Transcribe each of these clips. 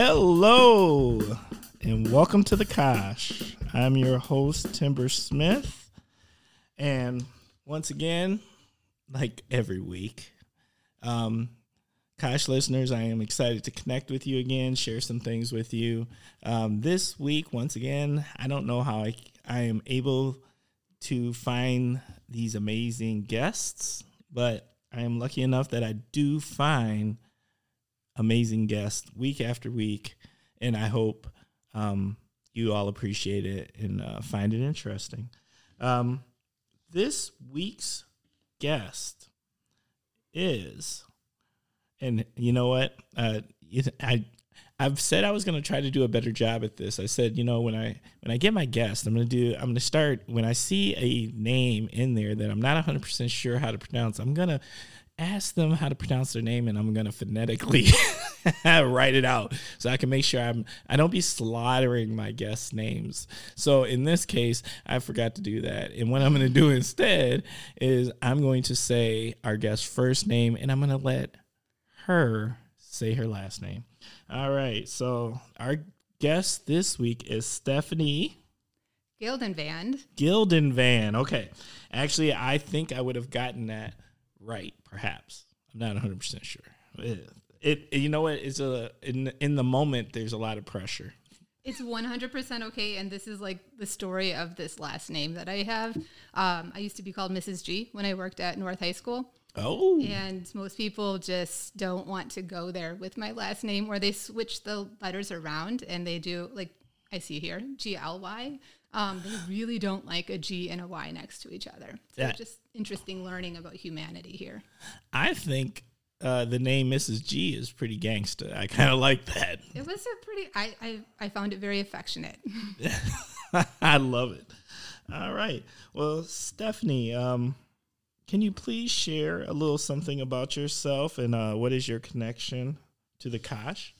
Hello, and welcome to the Kosh. I'm your host, Timber Smith. And once again, like every week, um, Kosh listeners, I am excited to connect with you again, share some things with you. Um, this week, once again, I don't know how I, I am able to find these amazing guests, but I am lucky enough that I do find amazing guests week after week, and I hope um, you all appreciate it and uh, find it interesting. Um, this week's guest is, and you know what? Uh, I I've said I was going to try to do a better job at this. I said, you know, when I when I get my guest, I'm going to do I'm going to start when I see a name in there that I'm not 100% sure how to pronounce. I'm going to ask them how to pronounce their name and I'm to phonetically write it out so I can make sure I'm I don't be slaughtering my guests' names. So in this case, I forgot to do that. And what I'm to do instead is I'm going to say our guest's first name and I'm to let her say her last name. All right. So our guest this week is Stephanie Gyldenvand. Gyldenvand. Okay. Actually, I think I would have gotten that right, perhaps. I'm not 100% sure. It, it you know what? It's a in in the moment there's a lot of pressure. It's 100% okay. And this is like the story of this last name that I have. Um, I used to be called Mrs. G when I worked at North High School. Oh. And most people just don't want to go there with my last name, or they switch the letters around and they do, like I see here, G L Y. Um, they really don't like a G and a Y next to each other. So just interesting learning about humanity here. I think uh, the name Mrs. G is pretty gangsta. I kind of like that. It was a pretty, I, I, I found it very affectionate. I love it. All right. Well, Stephanie, um, can you please share a little something about yourself and uh, what is your connection to the Kosh?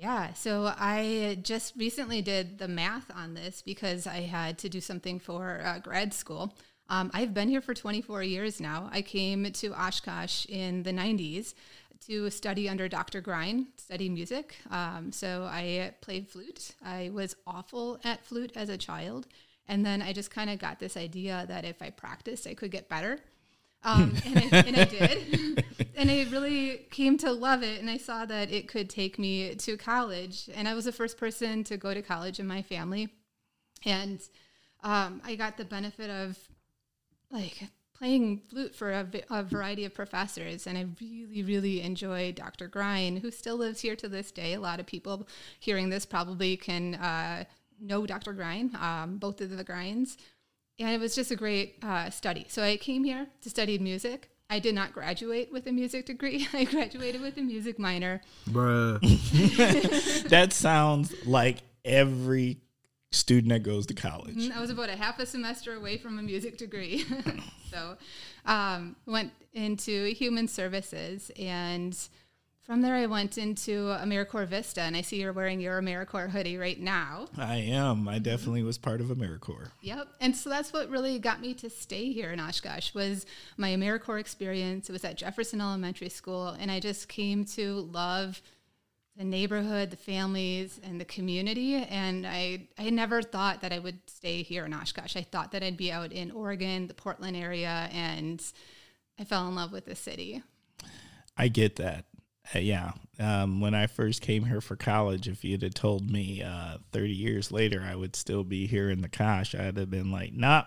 Yeah, so I just recently did the math on this because I had to do something for uh, grad school. Um, I've been here for 24 years now. I came to Oshkosh in the 90s to study under Dr. Grine, study music. Um, so I played flute. I was awful at flute as a child. And then I just kind of got this idea that if I practiced, I could get better. Um, and, I, and I did. and I really came to love it. And I saw that it could take me to college. And I was the first person to go to college in my family. And um, I got the benefit of like playing flute for a, a variety of professors. And I really, really enjoyed Dr. Grine, who still lives here to this day. A lot of people hearing this probably can uh, know Dr. Grine, um, both of the Grines and it was just a great uh, study. So I came here to study music. I did not graduate with a music degree. I graduated with a music minor. Bruh. that sounds like every student that goes to college. I was about a half a semester away from a music degree. so um, went into human services and from there I went into AmeriCorps Vista and I see you're wearing your AmeriCorps hoodie right now. I am. I definitely was part of AmeriCorps. Yep. And so that's what really got me to stay here in Oshkosh was my AmeriCorps experience. It was at Jefferson Elementary School and I just came to love the neighborhood, the families, and the community. And I, I never thought that I would stay here in Oshkosh. I thought that I'd be out in Oregon, the Portland area, and I fell in love with the city. I get that. Uh, yeah. Um, when I first came here for college, if you'd have told me uh, 30 years later I would still be here in the Kosh, I'd have been like, nah,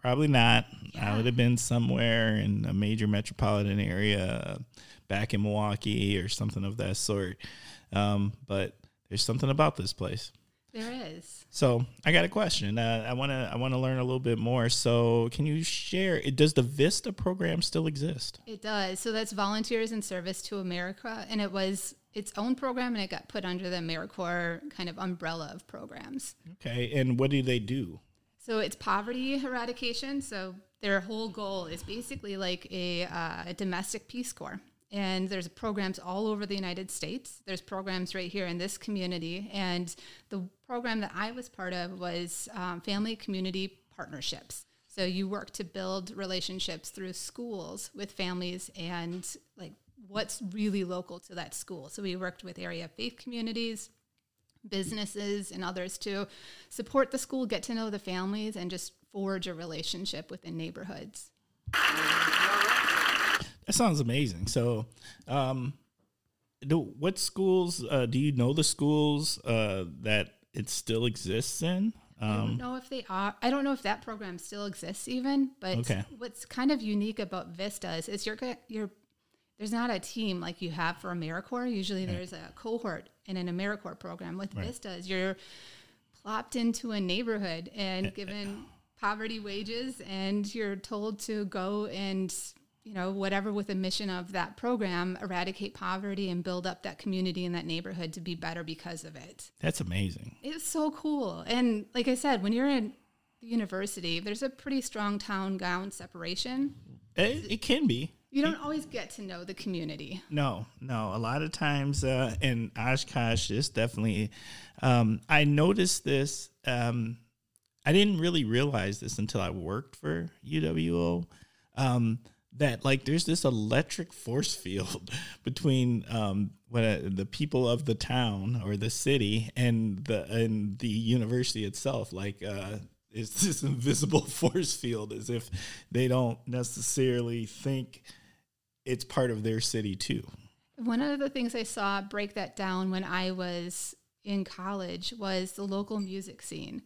probably not. I would have been somewhere in a major metropolitan area back in Milwaukee or something of that sort. Um, but there's something about this place. There is. So I got a question. Uh, I want to I want to learn a little bit more. So can you share? Does the Vista program still exist? It does. So that's Volunteers in Service to America, and it was its own program, and it got put under the AmeriCorps kind of umbrella of programs. Okay, and what do they do? So it's poverty eradication. So their whole goal is basically like a, uh, a domestic Peace Corps. And there's programs all over the United States. There's programs right here in this community. And the program that I was part of was um, family community partnerships. So you work to build relationships through schools with families and like what's really local to that school. So we worked with area faith communities, businesses and others to support the school, get to know the families, and just forge a relationship within neighborhoods. That sounds amazing. So, um, do, what schools uh, do you know the schools uh, that it still exists in? I don't know if they are. I don't know if that program still exists even. But Okay. what's kind of unique about Vistas is is you're you're there's not a team like you have for AmeriCorps. Usually there's a cohort in an AmeriCorps program. With Vistas, you're plopped into a neighborhood and given poverty wages, and you're told to go and you know whatever with the mission of that program, eradicate poverty and build up that community in that neighborhood to be better because of it. That's amazing. It's so cool. And like I said, when you're in the university, there's a pretty strong town gown separation. It, it can be. You don't always get to know the community. No, no. A lot of times uh, in Oshkosh, it's definitely. Um, I noticed this. Um, I didn't really realize this until I worked for UWO. Um, that like there's this electric force field between um, what uh, the people of the town or the city and the and the university itself. Like uh, it's this invisible force field, as if they don't necessarily think it's part of their city too. One of the things I saw break that down when I was in college was the local music scene.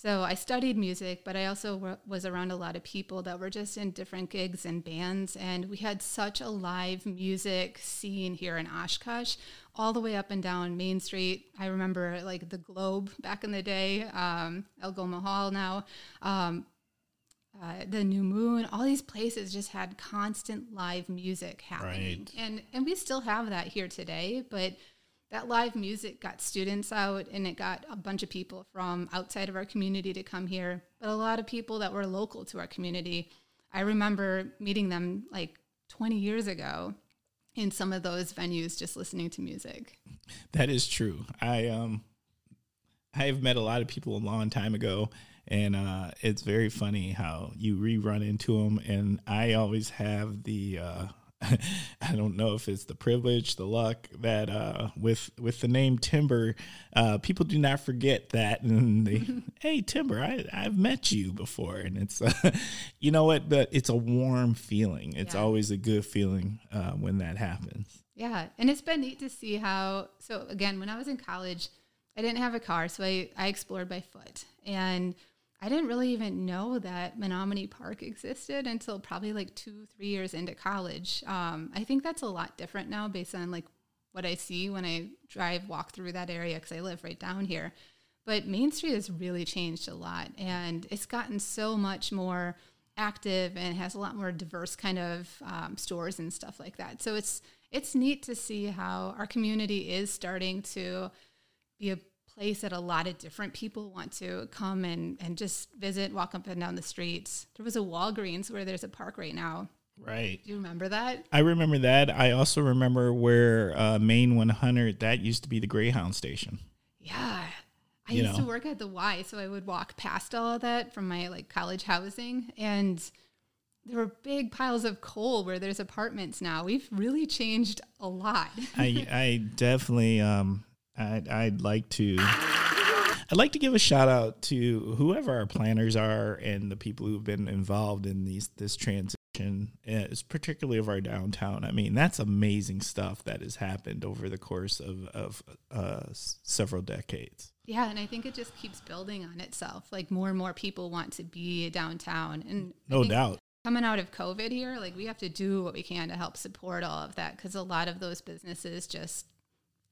So I studied music, but I also wa- was around a lot of people that were just in different gigs and bands. And we had such a live music scene here in Oshkosh, all the way up and down Main Street. I remember like the Globe back in the day, um, Algoma Hall now. Um, uh, the New Moon, all these places just had constant live music happening, Right. and and we still have that here today. But that live music got students out, and it got a bunch of people from outside of our community to come here. But a lot of people that were local to our community, I remember meeting them like 20 years ago in some of those venues, just listening to music. That is true. I um I have met a lot of people a long time ago and uh it's very funny how you rerun into them and I always have the uh I don't know if it's the privilege, the luck that uh, with with the name Timber, uh, people do not forget that. And they, hey Timber, I I've met you before, and it's uh, you know what, but it's a warm feeling. It's Yeah. always a good feeling uh, when that happens. Yeah, and it's been neat to see how. So again, when I was in college, I didn't have a car, so I, I explored by foot, and I didn't really even know that Menominee Park existed until probably like two, three years into college. Um, I think that's a lot different now, based on like what I see when I drive, walk through that area, because I live right down here. But Main Street has really changed a lot, and it's gotten so much more active and has a lot more diverse kind of um, stores and stuff like that. So it's it's neat to see how our community is starting to be a place that a lot of different people want to come and, and just visit, walk up and down the streets. There was a Walgreens where there's a park right now. Right. Do you remember that? I remember that. I also remember where uh, Main 100 that used to be the Greyhound station. Yeah. I You used to work at the Y, so I would walk past all of that from my like college housing and there were big piles of coal where there's apartments now. We've really changed a lot. I I definitely um I'd I'd like to I'd like to give a shout out to whoever our planners are and the people who've been involved in these this transition, is particularly of our downtown. I mean, that's amazing stuff that has happened over the course of of uh, several decades. Yeah, and I think it just keeps building on itself. Like more and more people want to be downtown, and No doubt. Coming out of COVID here, like we have to do what we can to help support all of that because a lot of those businesses just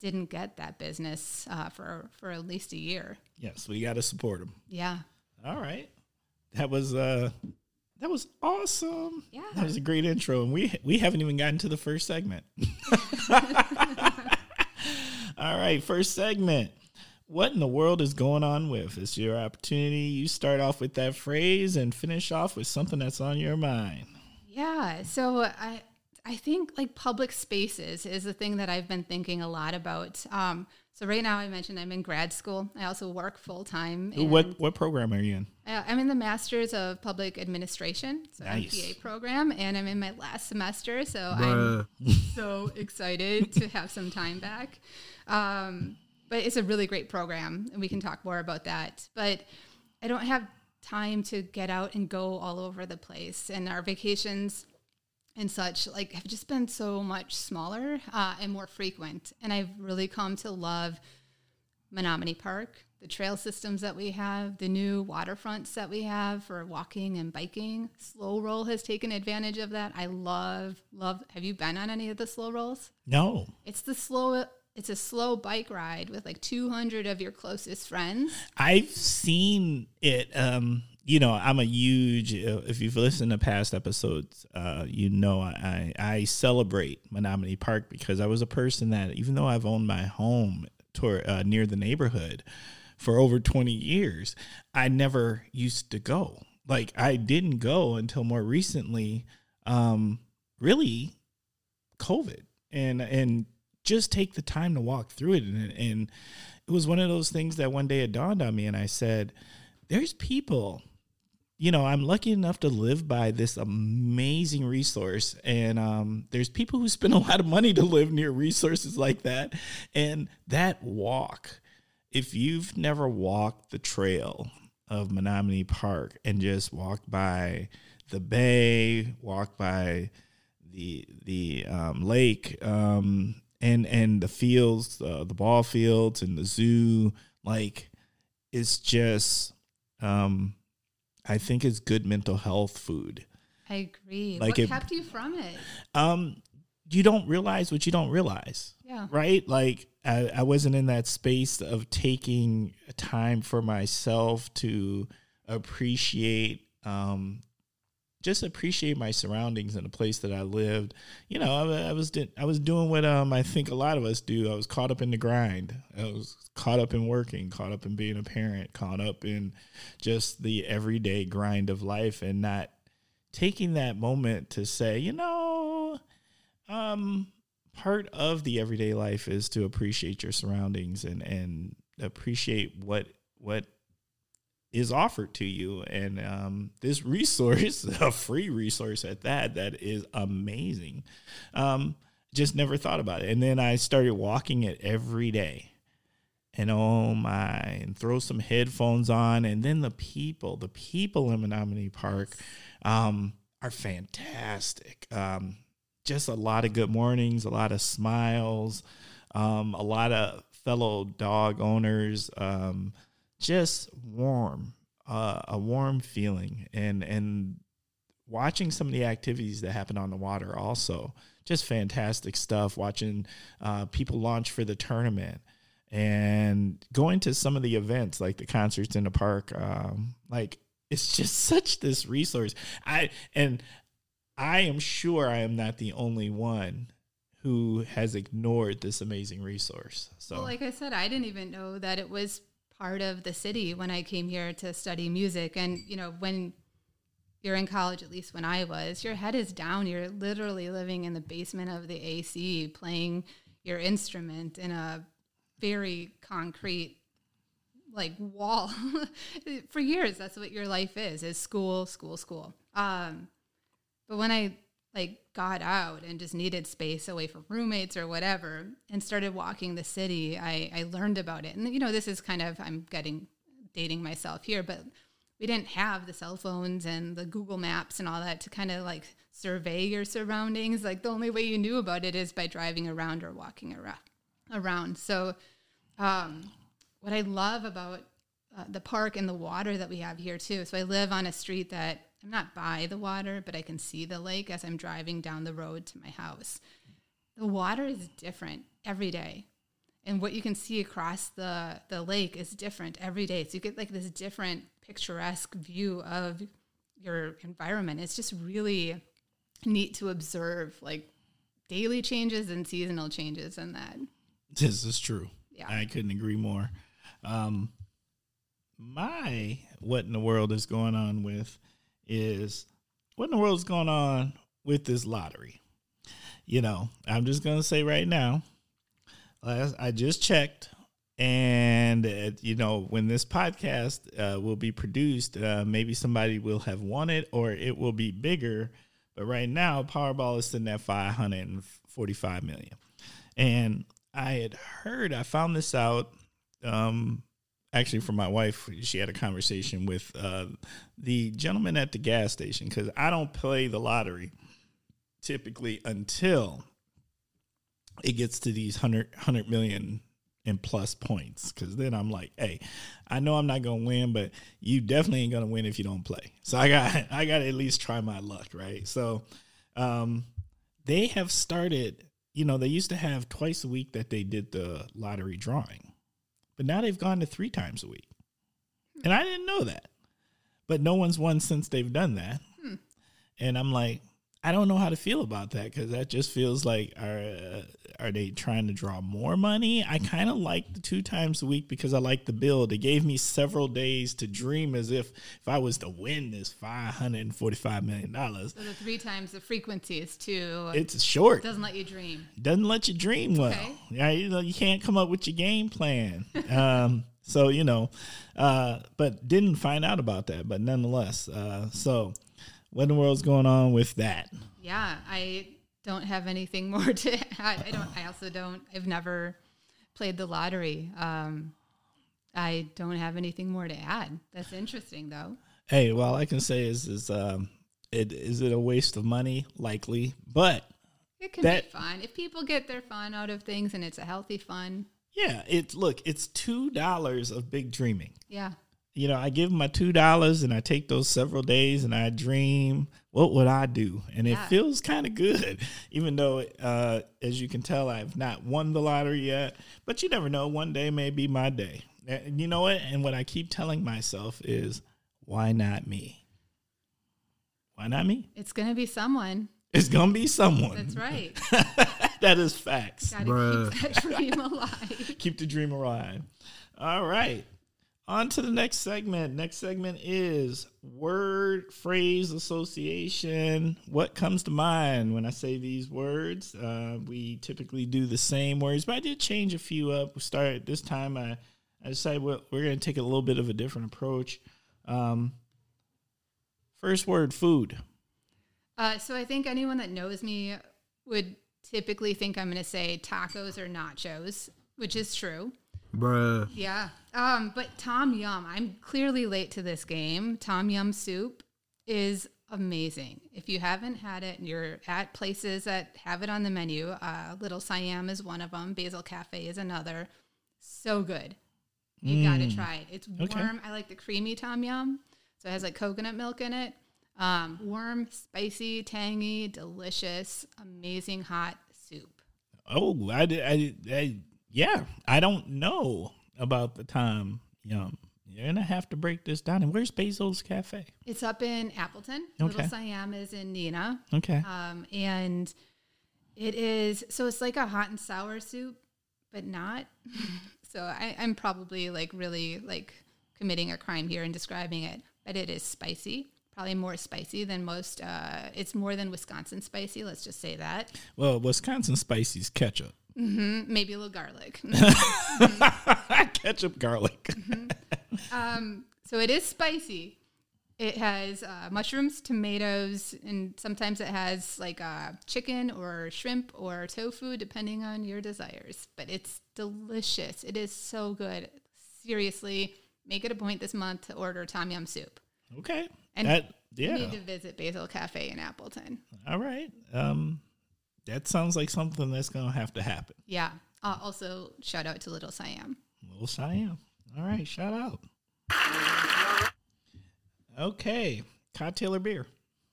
didn't get that business uh, for for at least a year. Yes, we got to support them. Yeah, All right. That was uh that was awesome. Yeah. That was a great intro and we we haven't even gotten to the first segment. All right, first segment. What in the world is going on with? It's your opportunity. You start off with that phrase and finish off with something that's on your mind. yeah. So I I think like public spaces is the thing that I've been thinking a lot about. Um, so right now, I mentioned I'm in grad school. I also work full time. What what program are you in? Uh, I'm in the Masters of Public Administration, so Nice. MPA program, and I'm in my last semester. So I'm so excited to have some time back. Um, but it's a really great program, and we can talk more about that. But I don't have time to get out and go all over the place, and our vacations and such like have just been so much smaller uh, and more frequent. And I've really come to love Menominee Park, the trail systems that we have, the new waterfronts that we have for walking and biking. Slow Roll has taken advantage of that. I love, love. Have you been on any of the slow rolls? No. It's the slow. It's a slow bike ride with like 200 of your closest friends. I've seen it. Um, you know, I'm a huge. Uh, if you've listened to past episodes, uh, you know I I celebrate Menominee Park because I was a person that even though I've owned my home toward, uh, near the neighborhood for over 20 years, I never used to go. Like I didn't go until more recently. Um, really, COVID and and just take the time to walk through it and and it was one of those things that one day it dawned on me and I said, "There's people." You know, I'm lucky enough to live by this amazing resource. And um, there's people who spend a lot of money to live near resources like that. And that walk, if you've never walked the trail of Menominee Park and just walked by the bay, walked by the the um, lake, um, and and the fields, uh, the ball fields, and the zoo, like it's just um, I think is good mental health food. I agree. Like what it- kept you from it? Um, you don't realize what you don't realize. Yeah. Right? Like I, I wasn't in that space of taking time for myself to appreciate um just appreciate my surroundings and the place that I lived. You know, I, I was I was doing what um I think a lot of us do. I was caught up in the grind. I was caught up in working, caught up in being a parent, caught up in just the everyday grind of life, and not taking that moment to say, you know, um, part of the everyday life is to appreciate your surroundings and and appreciate what what is offered to you. And um, this resource a free resource at that that is amazing. Um, just never thought about it. And then i started walking it every day. And oh my and throw some headphones on. And then the people the people in menominee park um, are fantastic. Um, just a lot of good mornings a lot of smiles um, a lot of fellow dog owners um, just warm, uh, a warm feeling, and and watching some of the activities that happen on the water also just fantastic stuff. Watching uh, people launch for the tournament and going to some of the events like the concerts in the park, um, like it's just such this resource. I and I am sure I am not the only one who has ignored this amazing resource. So Well, like I said, I didn't even know that it was part of the city when I came here to study music. And, you know, when you're in college, at least when I was, your head is down. You're literally living in the basement of the AC, playing your instrument in a very concrete like wall for years that's what your life is is school school school um but when i like got out and just needed space away from roommates or whatever and started walking the city i i learned about it and you know this is kind of i'm getting dating myself here but we didn't have the cell phones and the google maps and all that to kind of like survey your surroundings like the only way you knew about it is by driving around or walking around around so um what I love about uh, the park and the water that we have here too. So I live on a street that I'm not by the water, but I can see the lake as I'm driving down the road to my house. The water is different every day. And what you can see across the, the lake is different every day. So you get like this different picturesque view of your environment. It's just really neat to observe like daily changes and seasonal changes in that. This is true. Yeah. I couldn't agree more. Um, my what in the world is going on with is what in the world is going on with this lottery? You know, I'm just gonna say right now. I just checked, and uh, you know, when this podcast uh, will be produced, uh, maybe somebody will have won it, or it will be bigger. But right now, Powerball is sitting at 545 million, and I had heard, I found this out um, actually from my wife. She had a conversation with uh, the gentleman at the gas station because I don't play the lottery typically until it gets to these 100, 100 million and plus points because then I'm like, hey, I know I'm not gonna win, but you definitely ain't gonna win if you don't play. So I got I got to at least try my luck, right? So um, they have started. You know, they used to have twice a week that they did the lottery drawing, but now they've gone to three times a week, and I didn't know that. But no one's won since they've done that, hmm. and I'm like, I don't know how to feel about that because that just feels like are uh, are they trying to draw more money? I kind of like the two times a week because I like the build. It gave me several days to dream as if if I was to win this five hundred and forty five million dollars. So the three times the frequency is too. It's short. Doesn't let you dream. Doesn't let you dream well. Okay. Yeah, you know you can't come up with your game plan. um, so you know, uh, but didn't find out about that. But nonetheless, uh, so what in the world's going on with that? Yeah, I don't have anything more to add. I don't. I also don't. I've never played the lottery. Um, I don't have anything more to add. That's interesting, though. Hey, well, all I can say is, is um, it is it a waste of money? Likely, but it can that, be fun if people get their fun out of things, and it's a healthy fun. Yeah, it's look, it's two dollars of big dreaming. Yeah, you know, I give my two dollars and I take those several days and I dream, what would I do? And yeah. it feels kind of good, even though, uh, as you can tell, I've not won the lottery yet. But you never know; one day may be my day. And you know what? And what I keep telling myself is, why not me? Why not me? It's gonna be someone. It's gonna be someone. That's right. that is facts. Gotta keep that dream alive. keep the dream alive. All right. On to the next segment. Next segment is word phrase association. What comes to mind when I say these words? Uh, we typically do the same words, but I did change a few up. We started this time. I, I decided we're, we're going to take a little bit of a different approach. Um, first word food. Uh, so I think anyone that knows me would typically think I'm going to say tacos or nachos, which is true. Bruh. Yeah. Um, but Tom Yum, I'm clearly late to this game. Tom Yum soup is amazing. If you haven't had it and you're at places that have it on the menu, uh, Little Siam is one of them, Basil Cafe is another. So good. You mm. got to try it. It's okay. warm. I like the creamy Tom Yum. So it has like coconut milk in it. Um, warm, spicy, tangy, delicious, amazing hot soup. Oh, I, did. I, I yeah, I don't know about the Tom Yum. You're gonna have to break this down. And where's Basil's Cafe? It's up in Appleton. Okay. Little Siam is in Neenah. Okay. Um, and it is so it's like a hot and sour soup, but not. so I, I'm probably like really like committing a crime here in describing it, but it is spicy probably more spicy than most. Uh, it's more than Wisconsin spicy. Let's just say that. Well, Wisconsin spicy is ketchup. Mm-hmm. Maybe a little garlic. Ketchup, garlic. Mm-hmm. Um, so it is spicy. It has uh, mushrooms, tomatoes, and sometimes it has like uh, chicken or shrimp or tofu, depending on your desires. But it's delicious. It is so good. Seriously, make it a point this month to order tom yum soup. Okay. And that, yeah. you need to visit Basil Cafe in Appleton. All right. Um, that sounds like something that's going to have to happen. Yeah. Uh, also, shout out to Little Siam. Little Siam. All right. Shout out. Okay. Cocktail or beer?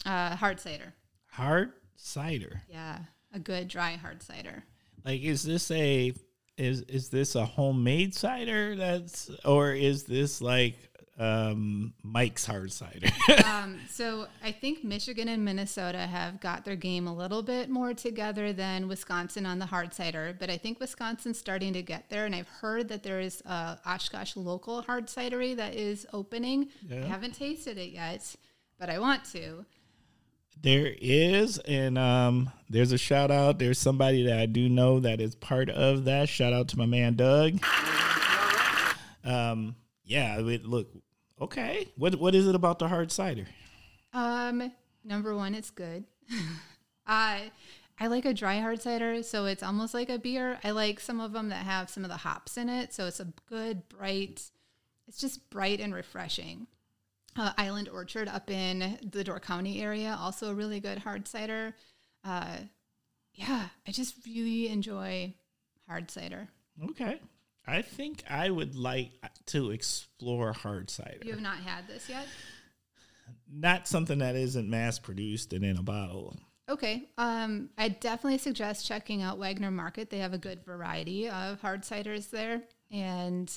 Uh, hard cider. Hard cider. Yeah. A good dry hard cider. Like, is this a is is this a homemade cider that's or is this like um, Mike's hard cider. um, so I think Michigan and Minnesota have got their game a little bit more together than Wisconsin on the hard cider, but I think Wisconsin's starting to get there. And I've heard that there is a Oshkosh local hard cidery that is opening. Yeah. I haven't tasted it yet, but I want to. There is, and um, there's a shout out. There's somebody that I do know that is part of that. Shout out to my man Doug. Um, yeah, it, look, okay. What what is it about the hard cider? Um, number one, it's good. I I like a dry hard cider, so it's almost like a beer. I like some of them that have some of the hops in it, so it's a good, bright, it's just bright and refreshing. Uh, Island Orchard up in the Door County area, also a really good hard cider. Uh, yeah, I just really enjoy hard cider. Okay. I think I would like to explore hard cider. You have not had this yet? Not something that isn't mass produced and in a bottle. Okay. Um, I definitely suggest checking out Wagner Market. They have a good variety of hard ciders there. And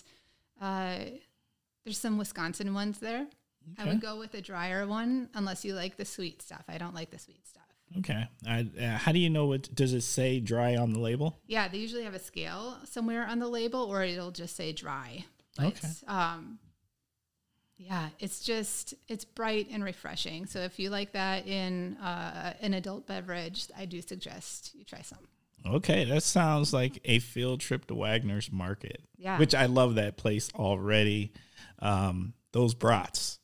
uh, there's some Wisconsin ones there. I would go with a drier one unless you like the sweet stuff. I don't like the sweet stuff. Okay. I, uh, how do you know what? Does it say dry on the label? Yeah, they usually have a scale somewhere on the label or it'll just say dry. Okay. Um, yeah, it's just it's bright and refreshing. So if you like that in uh, an adult beverage, I do suggest you try some. Okay, that sounds like a field trip to Wagner's Market. Yeah. Which I love that place already. Um, those brats.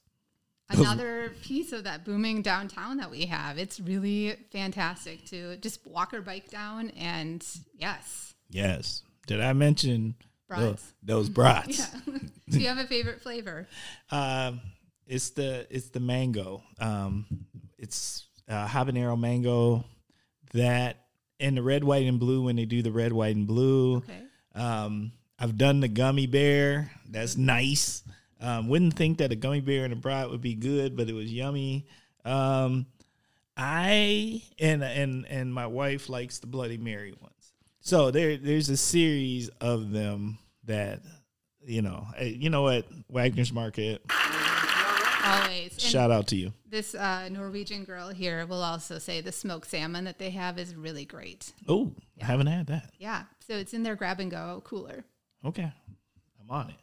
Another piece of that booming downtown that we have. It's really fantastic to just walk or bike down and yes. Yes. Did I mention Brats. those brats? Yeah. do you have a favorite flavor? Um, it's the it's the mango. Um, it's uh, habanero mango. That and the red, white, and blue when they do the red, white, and blue. Okay. Um, I've done the gummy bear. That's nice. Um, wouldn't think that a gummy bear and a brat would be good, but it was yummy. Um, I and and and my wife likes the Bloody Mary ones. So there there's a series of them that you know. eh, You know what Wagner's Market. Always. And Shout out to you. this uh, Norwegian girl here will also say the smoked salmon that they have is really great. Oh, I haven't had that. Yeah. So it's in their grab and go cooler. Okay, I'm on it.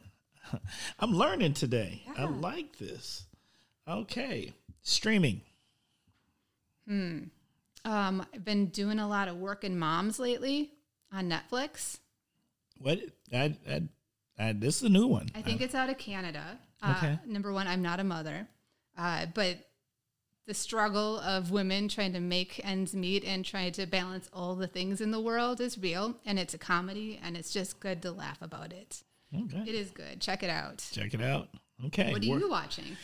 I'm learning today. I like this. Okay, streaming. Hmm. Um, I've been doing a lot of working moms lately on Netflix. What? I, I, I, this is a new one. I think it's out of Canada. Uh, Okay. Number one, I'm not a mother, uh, but the struggle of women trying to make ends meet and trying to balance all the things in the world is real, and it's a comedy, and it's just good to laugh about it. Okay, It is good. Check it out. check it out. Okay, What are we're- you watching?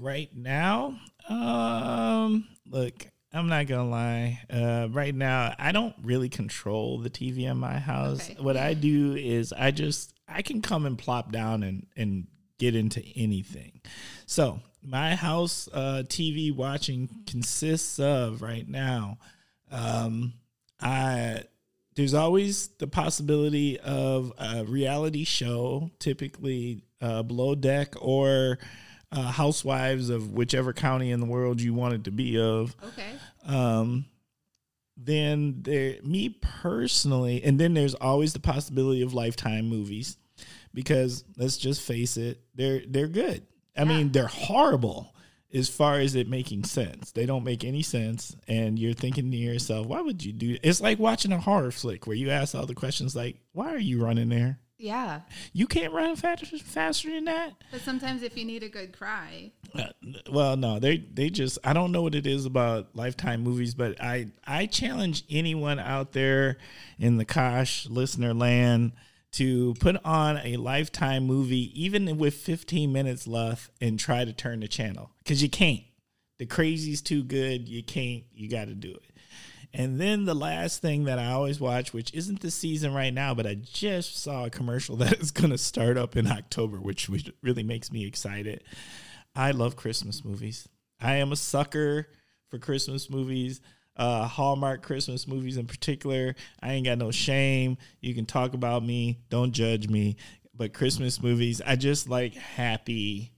right now? Um, look, I'm not gonna lie. Uh, right now, I don't really control the TV in my house. Okay. What I do is I just I can come and plop down and and get into anything. So my house uh, TV watching consists of right now. Um, I there's always the possibility of a reality show, typically uh, Below Deck or uh, Housewives of whichever county in the world you want it to be of. Okay. Um, then there, me personally, and then there's always the possibility of Lifetime movies, because let's just face it, they're they're good. I Yeah. mean, they're horrible as far as it making sense. They don't make any sense, and you're thinking to yourself, why would you do? It's like watching a horror flick where you ask all the questions like, why are you running there? Yeah. You can't run faster faster than that. But sometimes if you need a good cry, Uh, well, no, they they just I don't know what it is about Lifetime movies, but I I challenge anyone out there in the Kosh listener land to put on a Lifetime movie, even with 15 minutes left, and try to turn the channel because you can't. The crazy's too good. You can't. You got to do it. And then the last thing that I always watch, which isn't the season right now, but I just saw a commercial that is going to start up in October, which, which really makes me excited. I love Christmas movies. I am a sucker for Christmas movies, uh, Hallmark Christmas movies in particular. I ain't got no shame. You can talk about me, don't judge me. But Christmas movies, I just like happy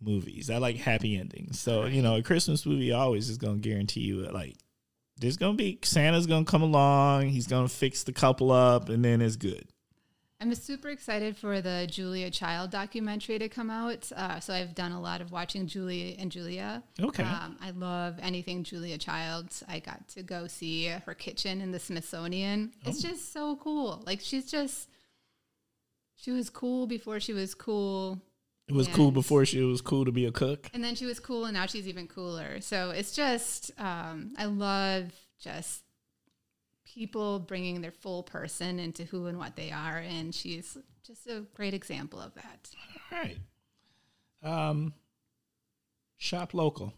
movies. I like happy endings. So, you know, a Christmas movie always is going to guarantee you, like, there's going to be Santa's going to come along, he's going to fix the couple up, and then it's good. I'm super excited for the Julia Child documentary to come out. Uh, so I've done a lot of watching Julia and Julia. Okay. Um, I love anything Julia Child. I got to go see her kitchen in the Smithsonian. It's just so cool. Like she's just, she was cool before she was cool. It was cool before she was cool to be a cook. And then she was cool, and now she's even cooler. So it's just, um, I love just people bringing their full person into who and what they are. And she's just a great example of that. All right. Um, shop local.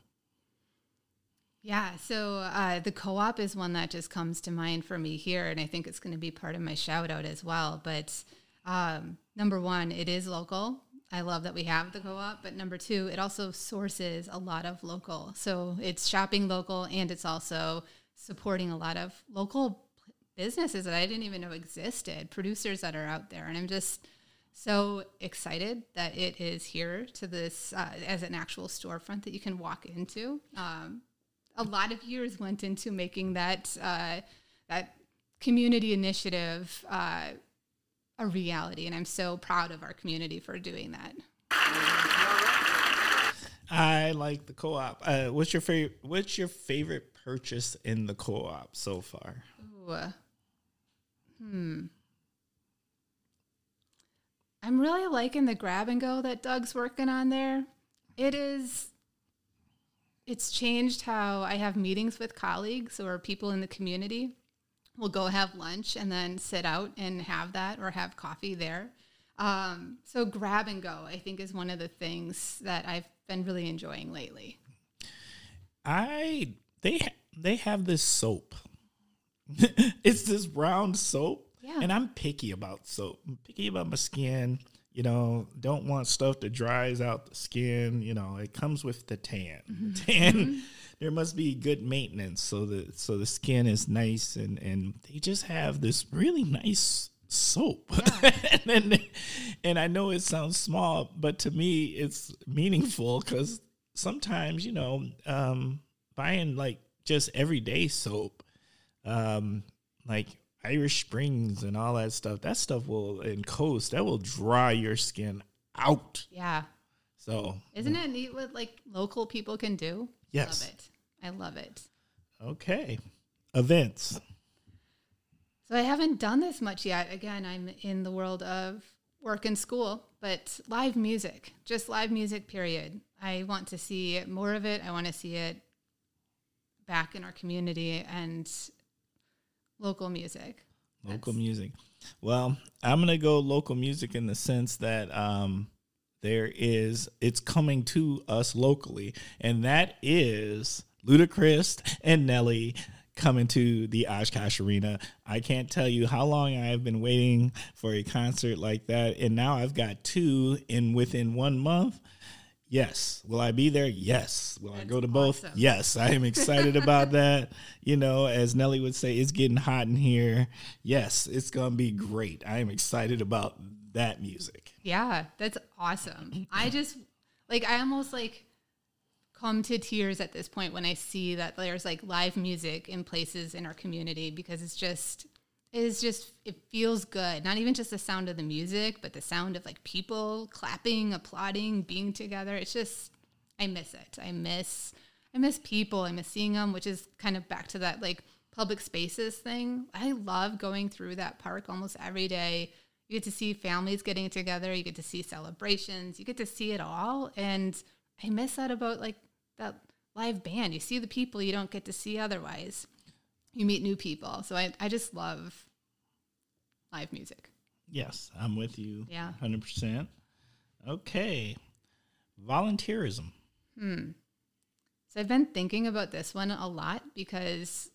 Yeah, so uh, the co op is one that just comes to mind for me here, and I think it's going to be part of my shout out as well. But um, number one, it is local. I love that we have the co op, but number two, it also sources a lot of local. So it's shopping local and it's also supporting a lot of local businesses that I didn't even know existed, producers that are out there. And I'm just so excited that it is here to this uh, as an actual storefront that you can walk into. Um, a lot of years went into making that uh, that community initiative uh, a reality, and I'm so proud of our community for doing that. I like the co-op. Uh, what's your favorite? What's your favorite purchase in the co-op so far? Ooh. Hmm. I'm really liking the grab and go that Doug's working on there. It is it's changed how I have meetings with colleagues or people in the community. We'll go have lunch and then sit out and have that or have coffee there. Um, so grab and go, I think, is one of the things that I've been really enjoying lately. I they they have this soap. it's this brown soap, Yeah. and I'm picky about soap. I'm picky about my skin. You know, don't want stuff that dries out the skin. You know, it comes with the tan. Mm-hmm. Tan. There must be good maintenance so that so the skin is nice and and they just have this really nice soap. and then and I know it sounds small, but to me it's meaningful because sometimes you know um, buying like just everyday soap, um, like Irish Springs and all that stuff. That stuff will and Coast that will dry your skin out. Yeah. So Isn't it neat what like local people can do? Yes. Love it. I love it. okay, events. So I haven't done this much yet. Again, I'm in the world of work and school, but live music, just live music, period. I want to see more of it. I want to see it back in our community and local music. Local That's- music. Well, I'm gonna go local music in the sense that um, there is it's coming to us locally, and that is Ludacris and Nelly coming to the Oshkosh Arena. I can't tell you how long I have been waiting for a concert like that, and now I've got two in within one month. Yes. Will I be there? Yes. Will I go to both? awesome. Yes. I am excited about that. You know, as Nelly would say, it's getting hot in here. Yes, it's going to be great. I am excited about that music. Yeah, that's awesome. I just like I almost like come to tears at this point when I see that there's like live music in places in our community because it's just is just it feels good. Not even just the sound of the music, but the sound of like people clapping, applauding, being together. It's just I miss it. I miss I miss people. I miss seeing them, which is kind of back to that like public spaces thing. I love going through that park almost every day. You get to see families getting together, you get to see celebrations, you get to see it all. And I miss that about like that live band. You see the people you don't get to see otherwise. You meet new people. So I, I just love live music. Yes, I'm with you. Yeah. 100%. Okay. Volunteerism. Hmm. So I've been thinking about this one a lot because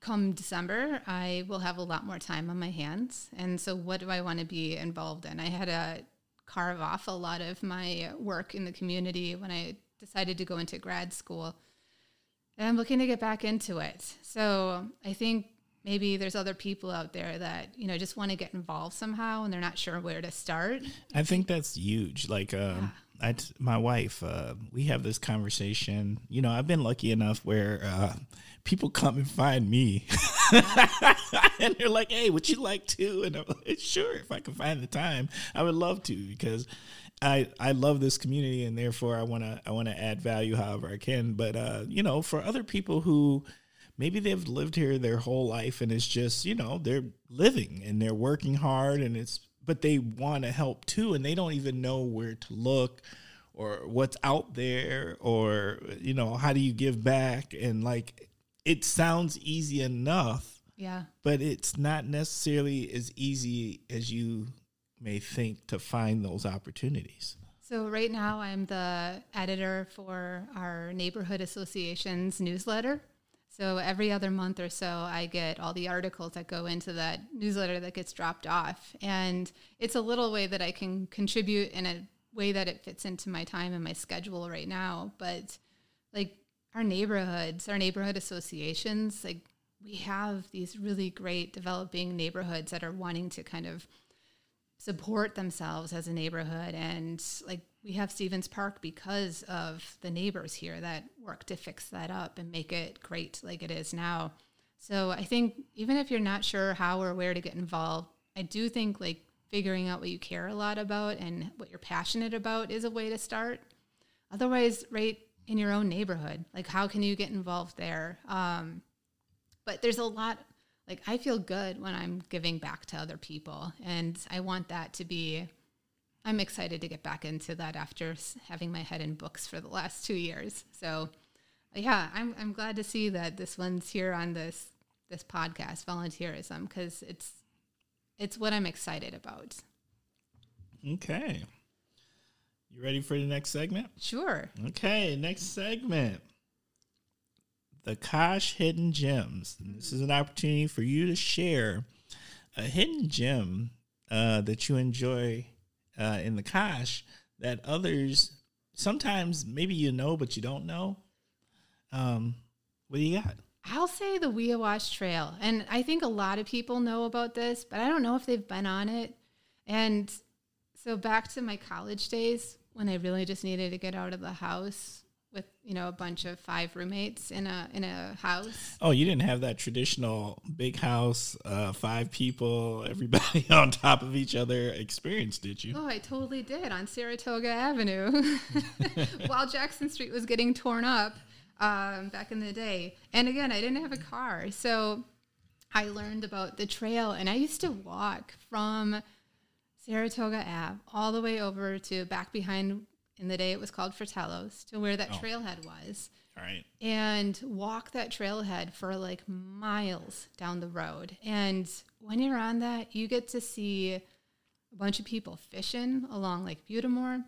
come December, I will have a lot more time on my hands. And so, what do I want to be involved in? I had to carve off a lot of my work in the community when I decided to go into grad school. And I'm looking to get back into it. So I think maybe there's other people out there that, you know, just want to get involved somehow and they're not sure where to start. I think that's huge. Like, um, I t- my wife, uh, we have this conversation. You know, I've been lucky enough where uh, people come and find me, and they're like, "Hey, would you like to?" And I'm like, "Sure, if I can find the time, I would love to because I I love this community, and therefore I want to I want to add value however I can. But uh, you know, for other people who maybe they've lived here their whole life and it's just you know they're living and they're working hard and it's but they want to help too and they don't even know where to look or what's out there or you know how do you give back and like it sounds easy enough Yeah. but it's not necessarily as easy as you may think to find those opportunities. So right now I'm the editor for our neighborhood association's newsletter. So every other month or so I get all the articles that go into that newsletter that gets dropped off. And it's a little way that I can contribute in a way that it fits into my time and my schedule right now. But like our neighborhoods, our neighborhood associations, like we have these really great developing neighborhoods that are wanting to kind of support themselves as a neighborhood and like we have Stevens Park because of the neighbors here that work to fix that up and make it great like it is now. So I think even if you're not sure how or where to get involved, I do think like figuring out what you care a lot about and what you're passionate about is a way to start. Otherwise, right in your own neighborhood, like how can you get involved there? Um, but there's a lot like I feel good when I'm giving back to other people, and I want that to be. I'm excited to get back into that after having my head in books for the last two years. So, yeah, I'm I'm glad to see that this one's here on this this podcast, volunteerism, because it's it's what I'm excited about. Okay. You ready for the next segment? Sure. Okay, next segment. The Kosh Hidden Gems. And this is an opportunity for you to share a hidden gem uh, that you enjoy uh, in the Kosh that others sometimes maybe you know, but you don't know. Um, what do you got? I'll say the Wiouwash Trail. And I think a lot of people know about this, but I don't know if they've been on it. And so back to my college days when I really just needed to get out of the house with, you know, a bunch of five roommates in a in a house. Oh, you didn't have that traditional big house, uh, five people, everybody on top of each other experience, did you? Oh, I totally did on Saratoga Avenue while Jackson Street was getting torn up um, back in the day. And again, I didn't have a car. So I learned about the trail and I used to walk from Saratoga Ave all the way over to back behind, in the day it was called Fratello's, to where that Oh. trailhead was All right. and walk that trailhead for like miles down the road. And when you're on that, you get to see a bunch of people fishing along Lake Butte des Morts.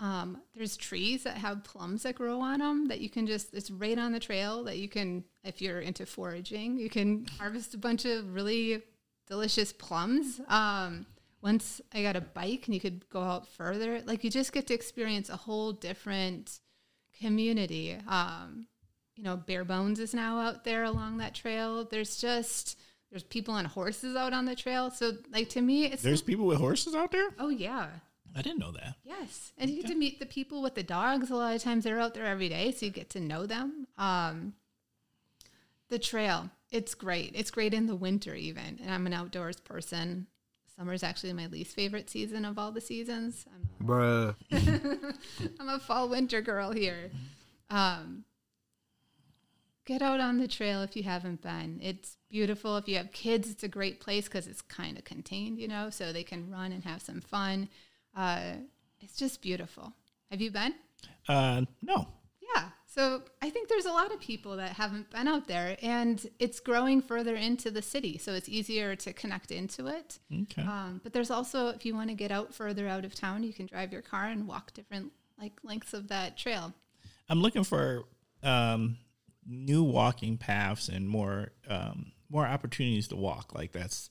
Um, there's trees that have plums that grow on them that you can just, it's right on the trail that you can, if you're into foraging, you can harvest a bunch of really delicious plums. Um, once I got a bike and you could go out further, like you just get to experience a whole different community. Um, you know, Bare Bones is now out there along that trail. There's just there's people on horses out on the trail. So like to me, it's There's people with horses out there? oh yeah, I didn't know that. yes, and you get to meet the people with the dogs. A lot of times they're out there every day, so you get to know them. Um, the trail, it's great. It's great in the winter even, and I'm an outdoors person. Summer's actually my least favorite season of all the seasons. I'm a Bruh. I'm a fall winter girl here. Um, get out on the trail if you haven't been. It's beautiful. If you have kids, it's a great place because it's kind of contained, you know, so they can run and have some fun. Uh, it's just beautiful. Have you been? Uh, no. Yeah. So I think there's a lot of people that haven't been out there, and it's growing further into the city, so it's easier to connect into it. Okay. Um, but there's also, if you want to get out further out of town, you can drive your car and walk different like lengths of that trail. I'm looking for um, new walking paths and more um, more opportunities to walk. Like that's,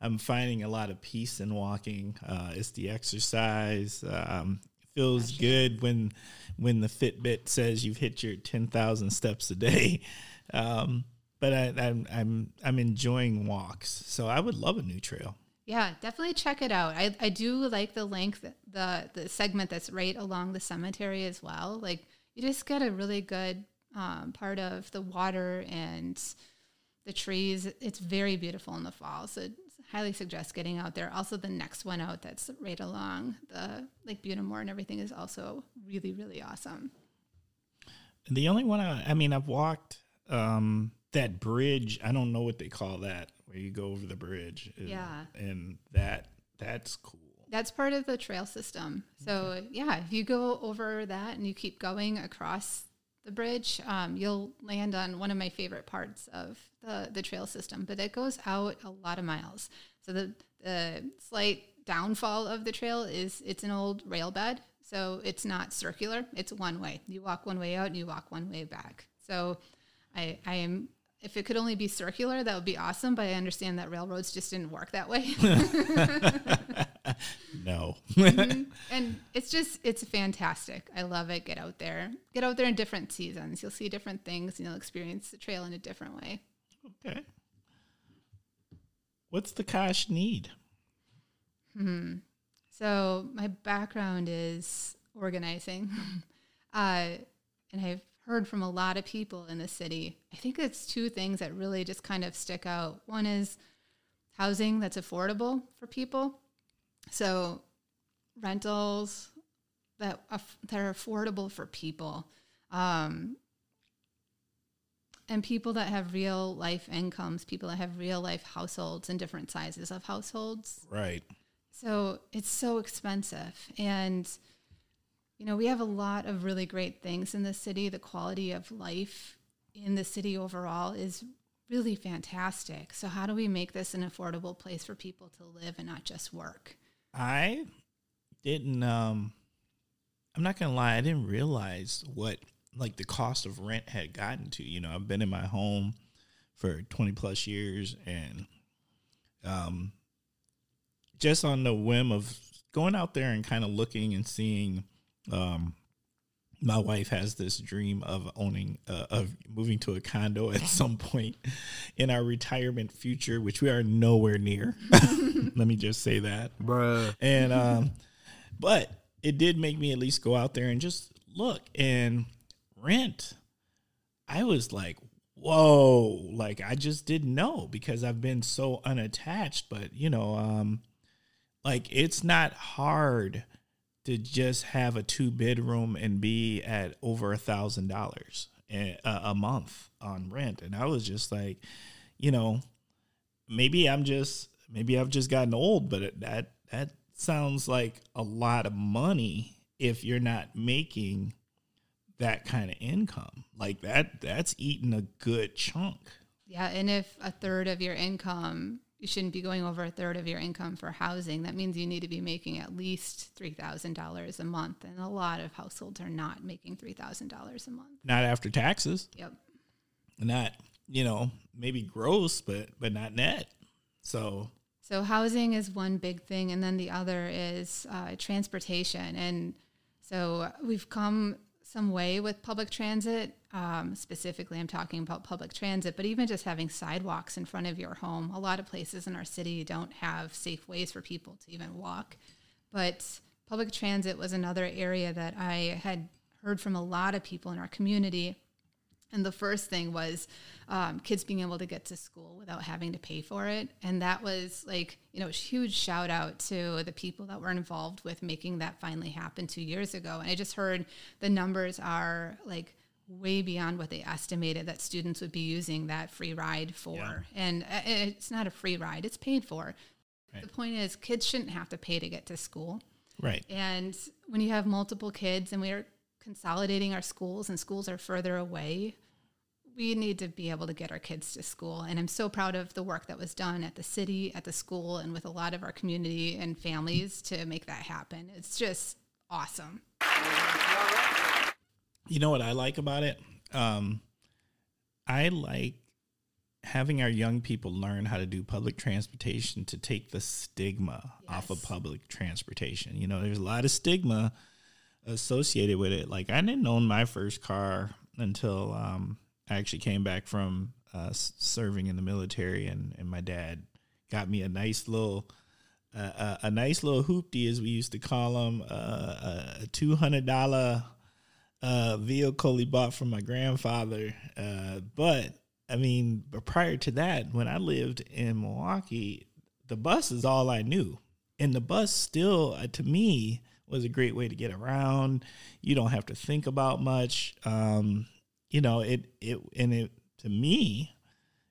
I'm finding a lot of peace in walking. Uh, it's the exercise. Um, feels good when when the Fitbit says you've hit your ten thousand steps a day. Um, but I, I'm I'm I'm enjoying walks, so I would love a new trail. Yeah, definitely check it out. I, I do like the length, the the segment that's right along the cemetery as well. Like you just get a really good um, part of the water and the trees. It's very beautiful in the fall. So highly suggest getting out there. Also, the next one out that's right along the Lake Butte des Morts and everything is also really really awesome. The only one I, I mean, I've walked um, that bridge. I don't know what they call that, where you go over the bridge. and- Yeah. and that that's cool. That's part of the trail system. So yeah, if you go over that and you keep going across the bridge, um, you'll land on one of my favorite parts of the, the trail system, but it goes out a lot of miles. So the, the slight downfall of the trail is it's an old rail bed. So it's not circular. It's one way. You walk one way out and you walk one way back. So I, I am if it could only be circular, that would be awesome. But I understand that railroads just didn't work that way. no. mm-hmm. And it's just, it's fantastic. I love it. Get out there. Get out there in different seasons. You'll see different things and you'll experience the trail in a different way. Okay. What's the Kosh need? Hmm. So my background is organizing. uh, and I've heard from a lot of people in the city. I think it's two things that really just kind of stick out. One is housing that's affordable for people. So rentals that that are affordable for people. Um, and people that have real life incomes, people that have real life households and different sizes of households. Right. So it's so expensive. And you know, we have a lot of really great things in the city. The quality of life in the city overall is really fantastic. So, how do we make this an affordable place for people to live and not just work? I didn't, um, I'm not to lie, I didn't realize what like the cost of rent had gotten to. You know, I've been in my home for 20 plus years and, um, just on the whim of going out there and kind of looking and seeing um, my wife has this dream of owning uh, of moving to a condo at some point in our retirement future which we are nowhere near. Let me just say that. Bruh. And um but it did make me at least go out there and just look and rent. I was like whoa like i just didn't know because i've been so unattached but you know um like it's not hard to just have a two bedroom and be at over a thousand dollars eh, a month on rent. And i was just like you know maybe i'm just maybe i've just gotten old but that that sounds like a lot of money if you're not making that kind of income. Like that that's eating a good chunk. Yeah and if a third of your income you shouldn't be going over a third of your income for housing. That means you need to be making at least $3,000 a month. And a lot of households are not making $3,000 a month. Not after taxes. Yep. Not, you know, maybe gross, but but not net. So so housing is one big thing, and then the other is uh, transportation. And so we've come some way with public transit. Um, specifically, I'm talking about public transit, but even just having sidewalks in front of your home. A lot of places in our city don't have safe ways for people to even walk. But public transit was another area that I had heard from a lot of people in our community and the first thing was um, kids being able to get to school without having to pay for it. And that was like, you know, a huge shout out to the people that were involved with making that finally happen two years ago. And I just heard the numbers are like way beyond what they estimated that students would be using that free ride for. Yeah. And uh, it's not a free ride, it's paid for. Right. The point is, kids shouldn't have to pay to get to school. Right. And when you have multiple kids and we are consolidating our schools and schools are further away, we need to be able to get our kids to school. And I'm so proud of the work that was done at the city, at the school, and with a lot of our community and families to make that happen. It's just awesome. You know what I like about it? Um, I like having our young people learn how to do public transportation to take the stigma yes. off of public transportation. You know, there's a lot of stigma associated with it. Like I didn't own my first car until um, I actually came back from uh, serving in the military, and, and my dad got me a nice little uh, a, uh, a, nice little hoopty, as we used to call them, uh, a two hundred dollar uh, vehicle he bought from my grandfather. Uh, but I mean, prior to that, when I lived in Milwaukee, the bus is all I knew, and the bus still, uh, to me, was a great way to get around. You don't have to think about much. Um, you know, it it and it to me,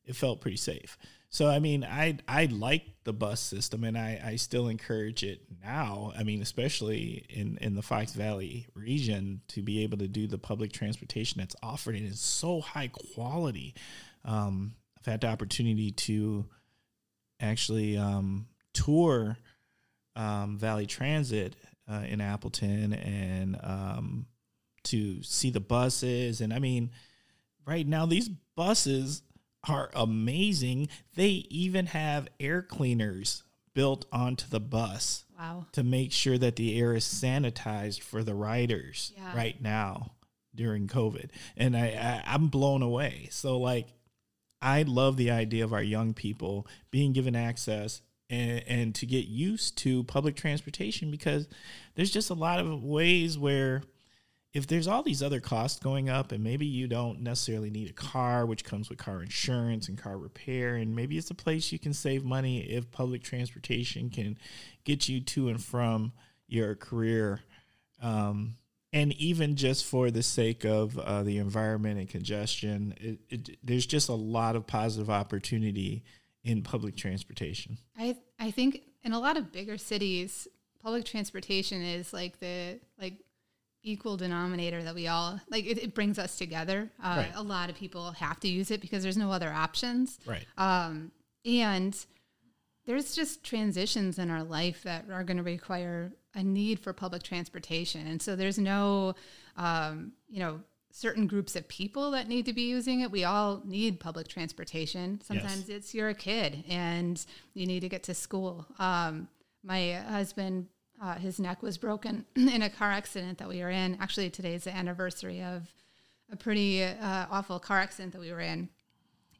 it felt pretty safe. So I mean, I I like the bus system, and I I still encourage it now. I mean, especially in in the Fox Valley region, to be able to do the public transportation that's offered and is so high quality. Um, I've had the opportunity to actually um, tour um, Valley Transit uh, in Appleton and um, to see the buses. And I mean, right now, these buses are amazing. They even have air cleaners built onto the bus. Wow. To make sure that the air is sanitized for the riders Yeah. right now during COVID. And I, I I'm blown away. So like I love the idea of our young people being given access and, and to get used to public transportation because there's just a lot of ways where if there's all these other costs going up and maybe you don't necessarily need a car which comes with car insurance and car repair and maybe it's a place you can save money if public transportation can get you to and from your career um, and even just for the sake of uh, the environment and congestion it, it, there's just a lot of positive opportunity in public transportation. I I think in a lot of bigger cities, public transportation is like the like equal denominator that we all like. It, it brings us together. Uh, Right. A lot of people have to use it because there's no other options. right Um, and there's just transitions in our life that are going to require a need for public transportation. And so there's no, um, you know, certain groups of people that need to be using it. We all need public transportation. Sometimes it's you're a kid and you need to get to school. Um, my husband, uh, his neck was broken in a car accident that we were in. Actually, today's the anniversary of a pretty uh, awful car accident that we were in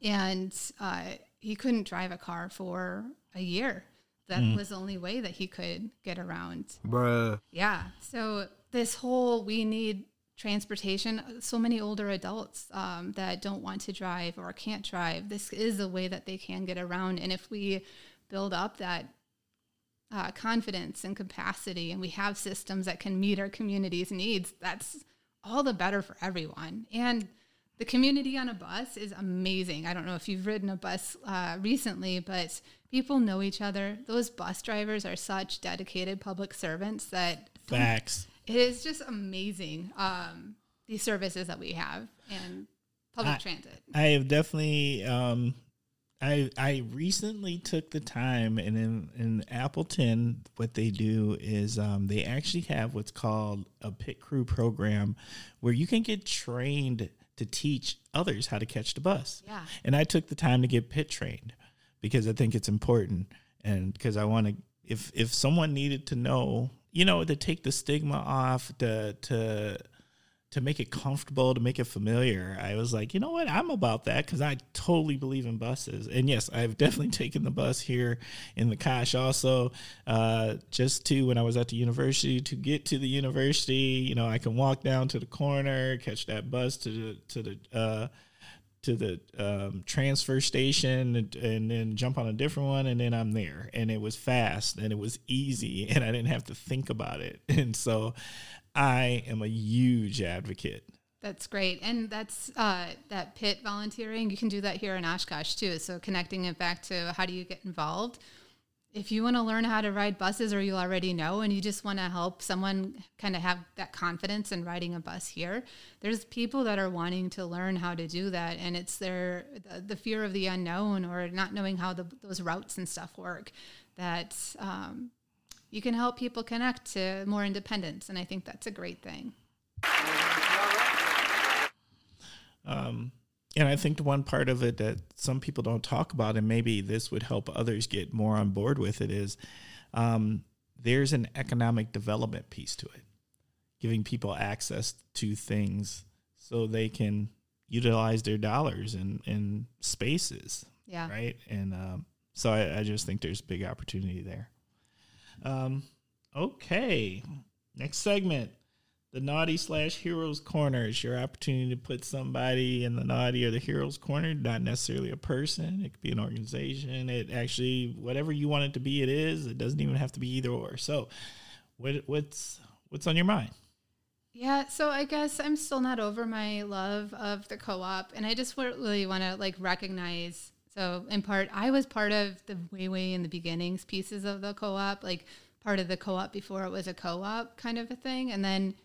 and uh, he couldn't drive a car for a year. That was the only way that he could get around. Bruh. Yeah. So this whole we need transportation. So many older adults um, that don't want to drive or can't drive. This is a way that they can get around. And if we build up that uh, confidence and capacity, and we have systems that can meet our community's needs, that's all the better for everyone. And the community on a bus is amazing. I don't know if you've ridden a bus uh, recently, but people know each other. Those bus drivers are such dedicated public servants that facts it is just amazing. Um, these services that we have and public I- transit. I have definitely um I I recently took the time and in in Appleton what they do is um they actually have what's called a pit crew program where you can get trained to teach others how to catch the bus. Yeah. And I took the time to get pit trained because I think it's important and because I want to if if someone needed to know, you know, to take the stigma off, to to to make it comfortable, to make it familiar. I was like, you know what? I'm about that because I totally believe in buses. And yes, I've definitely taken the bus here in the Kosh also, uh, just to when I was at the university to get to the university. You know, I can walk down to the corner, catch that bus to the to the. Uh, to the um, transfer station and, and then jump on a different one and then I'm there and it was fast and it was easy and I didn't have to think about it and so I am a huge advocate That's great. And that's uh, that pit volunteering. You can do that here in Oshkosh too. So connecting it back to how do you get involved? If you want to learn how to ride buses or you already know and you just want to help someone kind of have that confidence in riding a bus here, there's people that are wanting to learn how to do that. And it's their the, fear of the unknown or not knowing how the, those routes and stuff work that um, you can help people connect to more independence. And I think that's a great thing. Um, and I think the one part of it that some people don't talk about, and maybe this would help others get more on board with it, is um, there's an economic development piece to it, giving people access to things so they can utilize their dollars in, in spaces, Yeah. right? And um, so I, I just think there's big opportunity there. Um, okay, next segment. The naughty slash heroes corner is your opportunity to put somebody in the naughty or the heroes corner. Not necessarily a person. It could be an organization. It actually whatever you want it to be it is. It doesn't even have to be either or. So what what's what's on your mind? Yeah, so I guess I'm still not over my love of the co-op, and I just really want to like recognize So, in part, I was part of the way, way in the beginnings pieces of the co op, like part of the co op before it was a co op kind of a thing. And then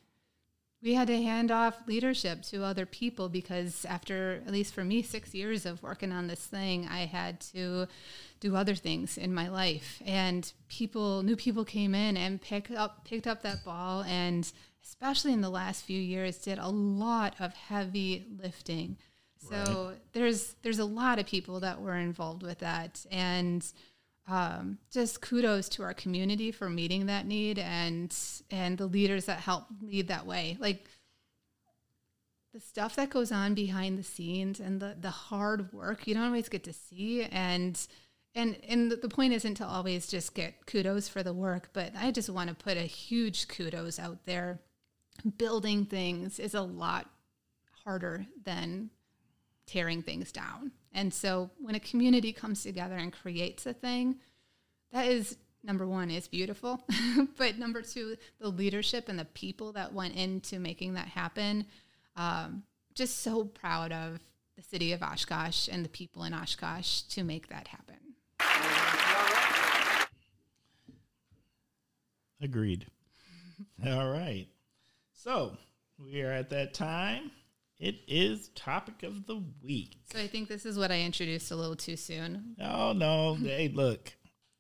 we had to hand off leadership to other people because after at least for me six years of working on this thing i had to do other things in my life. And people new people came in and picked up picked up that ball. And especially in the last few years did a lot of heavy lifting so right. there's there's a lot of people that were involved with that. And um, just kudos to our community for meeting that need and and the leaders that help lead that way. Like the stuff that goes on behind the scenes and the the hard work you don't always get to see. And and and the point isn't to always just get kudos for the work but i just want to put a huge kudos out there. Building things is a lot harder than tearing things down and so when a community comes together and creates a thing, that is number one is beautiful, but number two, the leadership and the people that went into making that happen. Um, just so proud of the city of Oshkosh and the people in Oshkosh to make that happen. Agreed. All right. So we are at that time it is topic of the week. So I think this is what I introduced a little too soon. Oh no, hey, look,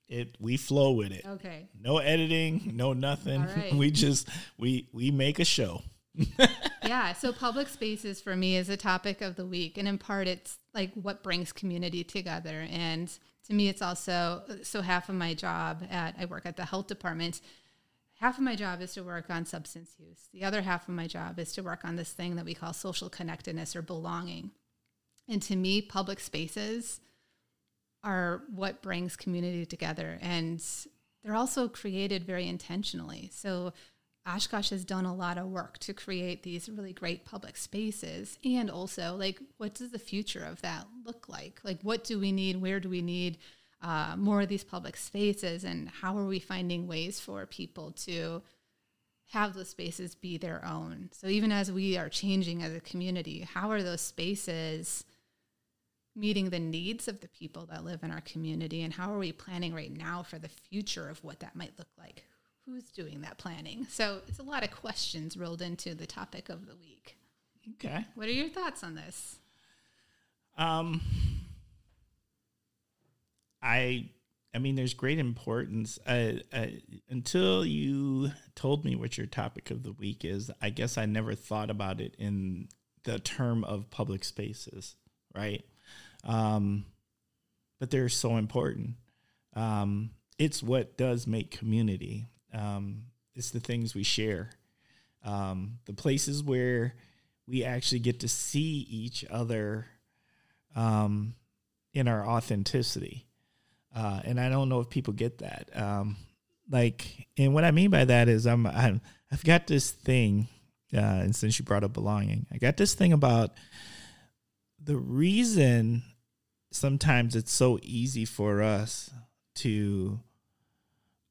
it we flow with it. Okay. No editing, no nothing. Right. we just we we make a show. yeah, so public spaces for me is a topic of the week, and in part, it's like what brings community together. And to me, it's also so half of my job at I work at the health department half of my job is to work on substance use. The other half of my job is to work on this thing that we call social connectedness or belonging. And to me, public spaces are what brings community together. And they're also created very intentionally. So Oshkosh has done a lot of work to create these really great public spaces. And also, like, what does the future of that look like? Like, what do we need? Where do we need? Uh, more of these public spaces and how are we finding ways for people to have those spaces be their own? So even as we are changing as a community how are those spaces meeting the needs of the people that live in our community and how are we planning right now for the future of what that might look like? Who's doing that planning? So it's a lot of questions rolled into the topic of the week. Okay. What are your thoughts on this? Um I I mean, there's great importance. Uh, uh, until you told me what your topic of the week is, I guess I never thought about it in the term of public spaces, right? Um, but they're so important. Um, it's what does make community. Um, it's the things we share, um, the places where we actually get to see each other um, in our authenticity uh, and I don't know if people get that. Um, like, and what I mean by that is I'm, I'm I've got this thing, uh, and since you brought up belonging, I got this thing about the reason sometimes it's so easy for us to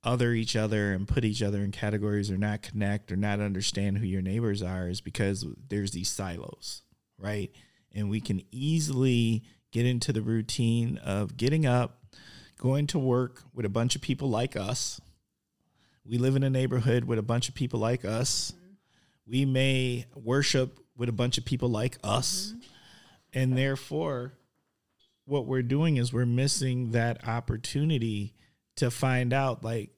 other each other and put each other in categories or not connect or not understand who your neighbors are is because there's these silos, right? And we can easily get into the routine of getting up, going to work with a bunch of people like us. We live in a neighborhood with a bunch of people like us. Mm-hmm. We may worship with a bunch of people like us. Mm-hmm. And therefore, what we're doing is we're missing that opportunity to find out like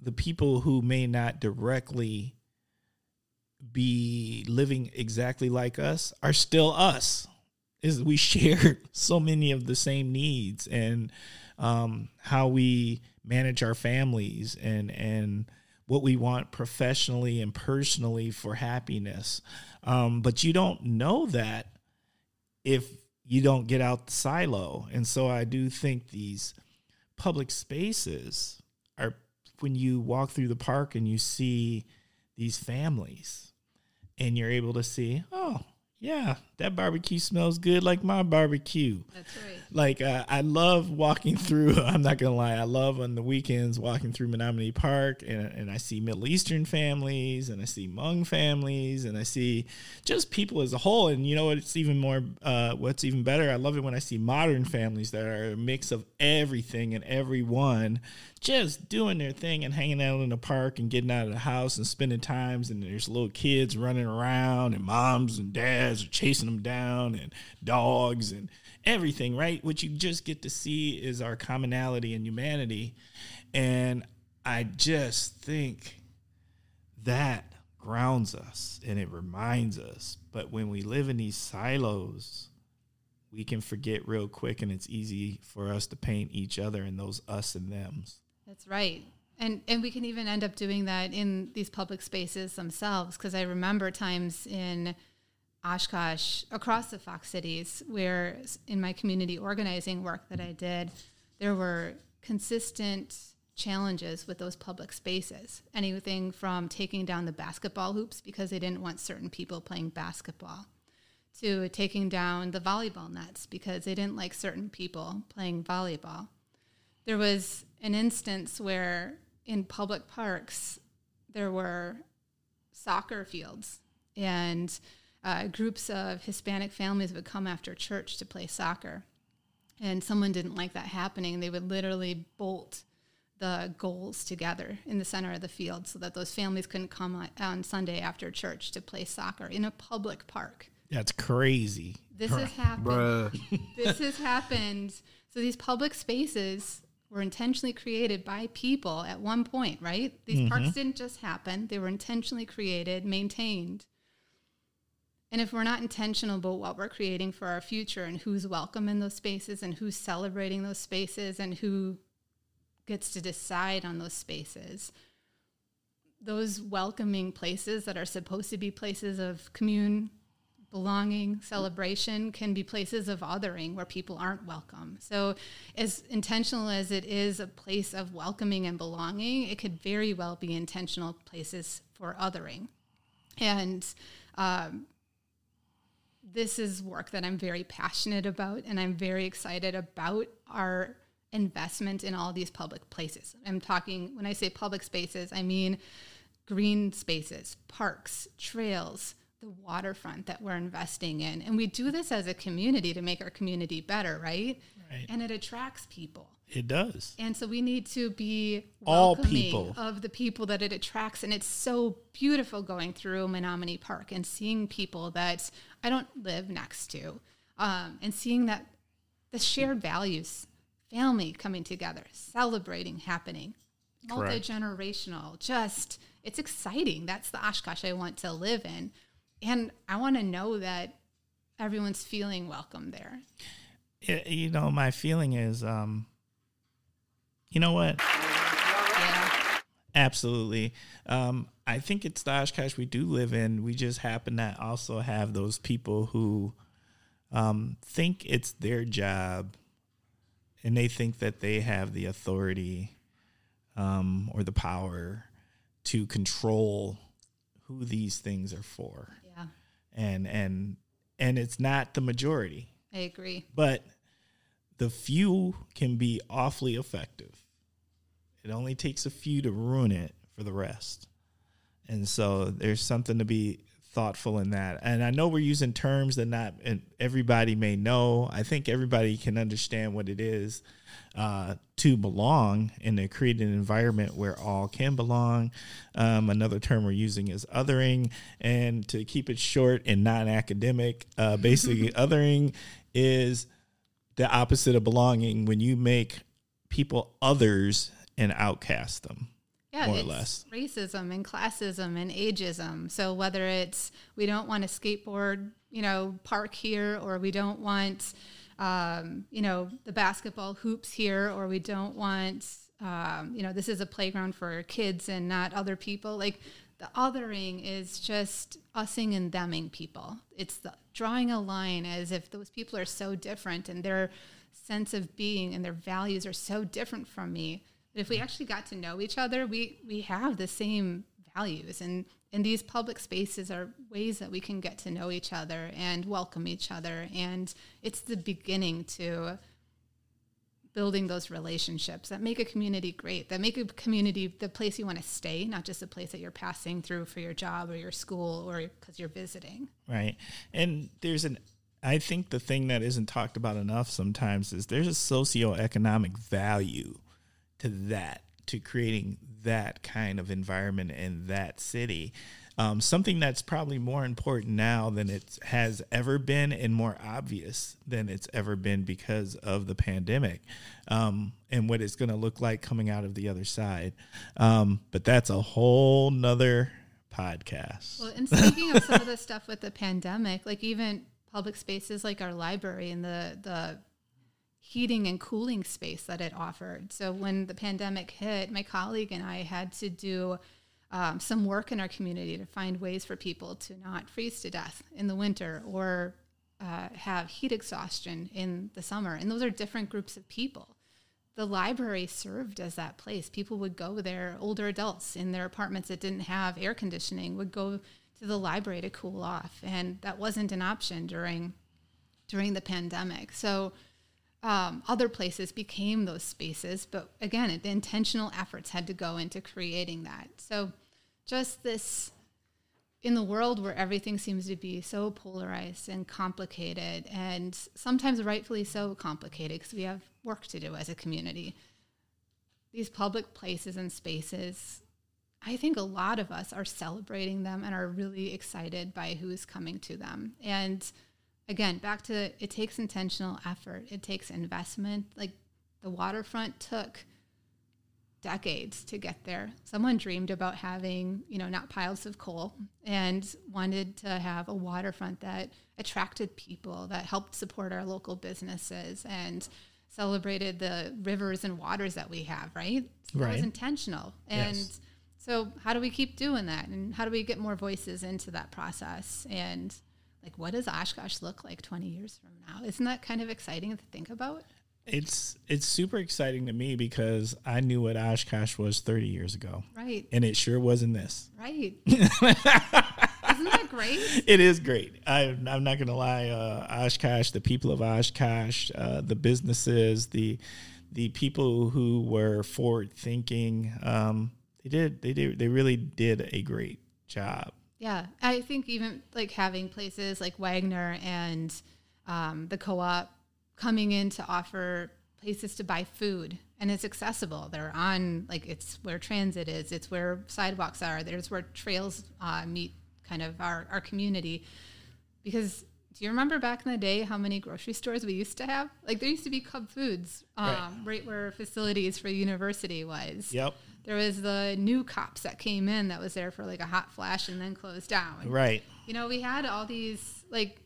the people who may not directly be living exactly like us are still us is we share so many of the same needs and um, how we manage our families and and what we want professionally and personally for happiness. Um, but you don't know that if you don't get out the silo. And so I do think these public spaces are when you walk through the park and you see these families and you're able to see, oh, yeah, that barbecue smells good like my barbecue. That's right. Like uh, I love walking through. I'm not gonna lie. I love on the weekends walking through Menominee Park, and, and I see Middle Eastern families, and I see Hmong families, and I see just people as a whole. And you know what's even more, uh, what's even better? I love it when I see modern families that are a mix of everything and everyone, just doing their thing and hanging out in the park and getting out of the house and spending times. And there's little kids running around, and moms and dads are chasing them down, and dogs and everything, right? What you just get to see is our commonality and humanity. And I just think that grounds us and it reminds us. But when we live in these silos, we can forget real quick and it's easy for us to paint each other in those us and thems. That's right. And and we can even end up doing that in these public spaces themselves because I remember times in Oshkosh across the Fox cities where in my community organizing work that I did, there were consistent challenges with those public spaces. Anything from taking down the basketball hoops because they didn't want certain people playing basketball to taking down the volleyball nets because they didn't like certain people playing volleyball. There was an instance where in public parks there were soccer fields and uh, groups of Hispanic families would come after church to play soccer. And someone didn't like that happening. They would literally bolt the goals together in the center of the field so that those families couldn't come on, on Sunday after church to play soccer in a public park. That's crazy. This has happened. this has happened. So these public spaces were intentionally created by people at one point, right? These mm-hmm. parks didn't just happen. They were intentionally created, maintained. And if we're not intentional about what we're creating for our future and who's welcome in those spaces and who's celebrating those spaces and who gets to decide on those spaces, those welcoming places that are supposed to be places of commune, belonging, celebration can be places of othering where people aren't welcome. So, as intentional as it is a place of welcoming and belonging, it could very well be intentional places for othering. And um, this is work that I'm very passionate about, and I'm very excited about our investment in all these public places. I'm talking, when I say public spaces, I mean green spaces, parks, trails, the waterfront that we're investing in. And we do this as a community to make our community better, right? Right. And it attracts people. It does. And so we need to be all people of the people that it attracts. And it's so beautiful going through Menominee Park and seeing people that I don't live next to, um, and seeing that the shared values, family coming together, celebrating happening, multi generational, just it's exciting. That's the Oshkosh I want to live in. And I want to know that everyone's feeling welcome there. you know, my feeling is um, you know what? Absolutely. Um, I think it's the Oshkosh we do live in. We just happen to also have those people who um, think it's their job and they think that they have the authority um, or the power to control who these things are for. Yeah. And and and it's not the majority. I agree. But the few can be awfully effective. It only takes a few to ruin it for the rest. And so there's something to be thoughtful in that. And I know we're using terms that not everybody may know. I think everybody can understand what it is uh, to belong and to create an environment where all can belong. Um, another term we're using is othering. And to keep it short and non academic, uh, basically, othering is the opposite of belonging when you make people others and outcast them. Yeah, more or less. Racism and classism and ageism. So whether it's we don't want a skateboard, you know, park here, or we don't want, um, you know, the basketball hoops here, or we don't want, um, you know, this is a playground for kids and not other people. Like the othering is just using and theming people. It's the drawing a line as if those people are so different and their sense of being and their values are so different from me but if we actually got to know each other, we we have the same values. And, and these public spaces are ways that we can get to know each other and welcome each other. And it's the beginning to building those relationships that make a community great, that make a community the place you want to stay, not just a place that you're passing through for your job or your school or because you're visiting. Right. And there's an I think the thing that isn't talked about enough sometimes is there's a socioeconomic value to that, to creating that kind of environment in that city. Um, something that's probably more important now than it has ever been and more obvious than it's ever been because of the pandemic um, and what it's going to look like coming out of the other side. Um, but that's a whole nother podcast. Well, and speaking of some of the stuff with the pandemic, like even public spaces like our library and the, the heating and cooling space that it offered. So when the pandemic hit, my colleague and I had to do um, some work in our community to find ways for people to not freeze to death in the winter or uh, have heat exhaustion in the summer. And those are different groups of people. The library served as that place. People would go there, older adults in their apartments that didn't have air conditioning would go to the library to cool off. And that wasn't an option during during the pandemic. So um, other places became those spaces. But again, the intentional efforts had to go into creating that. So just this in the world where everything seems to be so polarized and complicated, and sometimes rightfully so complicated because we have work to do as a community. These public places and spaces, I think a lot of us are celebrating them and are really excited by who's coming to them. And again, back to it takes intentional effort, it takes investment. Like the waterfront took decades to get there. Someone dreamed about having, you know, not piles of coal and wanted to have a waterfront that attracted people, that helped support our local businesses and celebrated the rivers and waters that we have, right? So right. That was intentional. And yes. so how do we keep doing that? And how do we get more voices into that process? And like what does Oshkosh look like 20 years from now? Isn't that kind of exciting to think about? It's it's super exciting to me because I knew what Oshkosh was 30 years ago. Right. And it sure wasn't this. Right. Isn't that great? It is great. I, am not going to lie. Uh, Oshkosh, the people of Oshkosh, uh, the businesses, the the people who were forward thinking, um, they did they did they really did a great job. Yeah, I think even like having places like Wagner and um, the co-op coming in to offer places to buy food and it's accessible. They're on like it's where transit is it's where sidewalks are there's where trails uh, meet kind of our, our community. Because do you remember back in the day how many grocery stores we used to have? Like there used to be cub foods um, right. right where facilities for university was. Yep there was the new cops that came in that was there for like a hot flash and then closed down. Right. You know we had all these like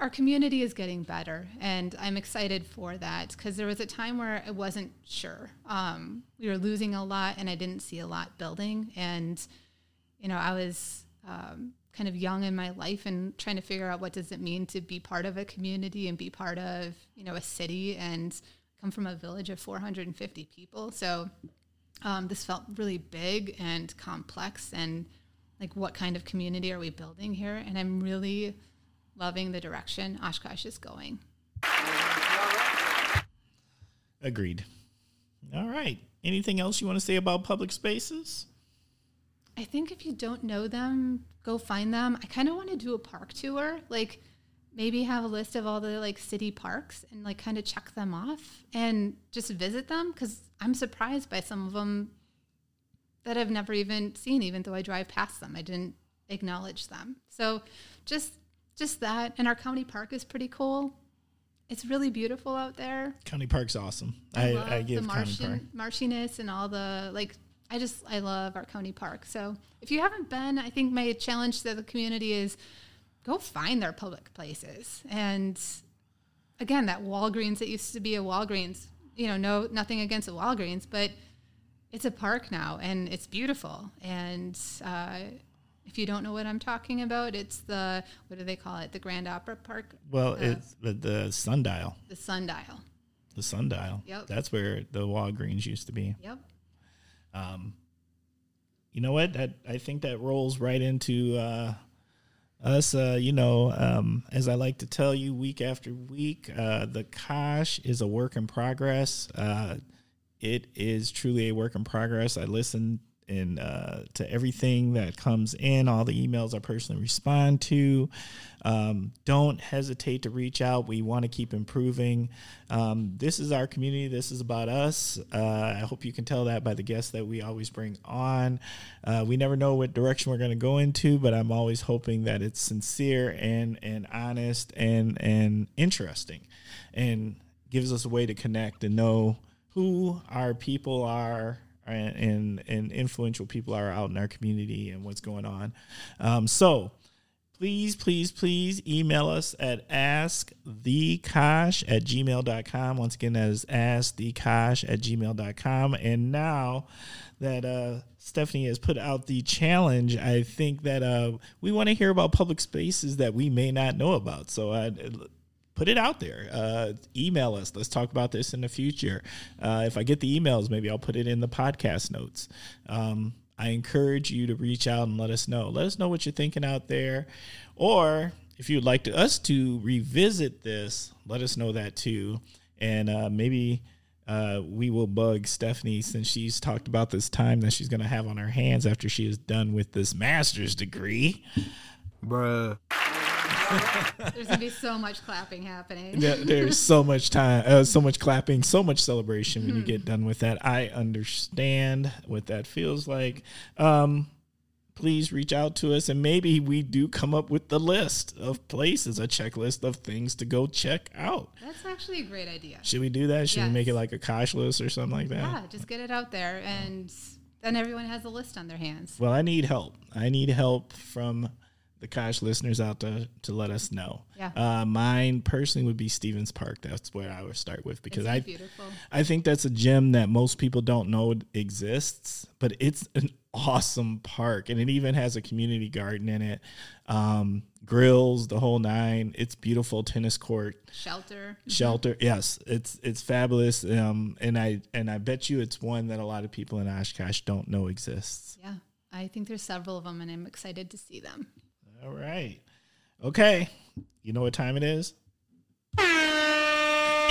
our community is getting better and i'm excited for that because there was a time where i wasn't sure. Um, we were losing a lot and i didn't see a lot building and you know i was um, kind of young in my life and trying to figure out what does it mean to be part of a community and be part of you know a city and come from a village of 450 people. So um, this felt really big and complex and like what kind of community are we building here and i'm really loving the direction Oshkosh is going. Agreed. All right. Anything else you want to say about public spaces? I think if you don't know them, go find them. I kind of want to do a park tour, like maybe have a list of all the like city parks and like kind of check them off and just visit them because I'm surprised by some of them that I've never even seen, even though I drive past them. I didn't acknowledge them. So just just that. And our county park is pretty cool. It's really beautiful out there. County Park's awesome. I, I, I give the Martian, Park. marshiness and all the like. I just I love our county park. So if you haven't been, I think my challenge to the community is go find their public places. And again, that Walgreens that used to be a Walgreens. You know, no nothing against a Walgreens, but it's a park now and it's beautiful and. Uh, if you don't know what I'm talking about, it's the what do they call it? The Grand Opera Park. Well, uh, it's the, the sundial. The sundial. The sundial. Yep. That's where the Walgreens used to be. Yep. Um, you know what? That I think that rolls right into uh, us. Uh, you know, um, as I like to tell you, week after week, uh, the Kosh is a work in progress. Uh, it is truly a work in progress. I listen and uh, to everything that comes in, all the emails I personally respond to. Um, don't hesitate to reach out. We want to keep improving. Um, this is our community. This is about us. Uh, I hope you can tell that by the guests that we always bring on. Uh, we never know what direction we're going to go into, but I'm always hoping that it's sincere and and honest and and interesting, and gives us a way to connect and know who our people are and, and influential people are out in our community and what's going on. Um, so please, please, please email us at askthekosh at gmail.com. Once again, that is askthekosh at gmail.com. And now that uh, Stephanie has put out the challenge, I think that uh, we want to hear about public spaces that we may not know about. So I put it out there. Uh, email us. Let's talk about this in the future. Uh, if I get the emails, maybe I'll put it in the podcast notes. Um, I encourage you to reach out and let us know. Let us know what you're thinking out there. Or if you'd like to, us to revisit this, let us know that too. And uh, maybe uh, we will bug Stephanie since she's talked about this time that she's going to have on her hands after she is done with this master's degree. Bruh. There's gonna be so much clapping happening. Yeah, there's so much time, uh, so much clapping, so much celebration when you get done with that. I understand what that feels like. Um, please reach out to us, and maybe we do come up with the list of places, a checklist of things to go check out. That's actually a great idea. Should we do that? Should we make it like a Kosh list or something like that? Yeah, just get it out there, and then everyone has a list on their hands. Well, I need help. I need help from the Kosh listeners out there to let us know. Yeah. Uh, mine personally would be Stevens Park. That's where I would start with because I beautiful. I think that's a gym that most people don't know exists, but it's an awesome park, and it even has a community garden in it, um, grills, the whole nine. It's beautiful tennis court, Shelter. shelter. Yes, it's it's fabulous, um, and I and I bet you it's one that a lot of people in Oshkosh don't know exists. Yeah, I think there's several of them, and I'm excited to see them. All right, okay. You know what time it is?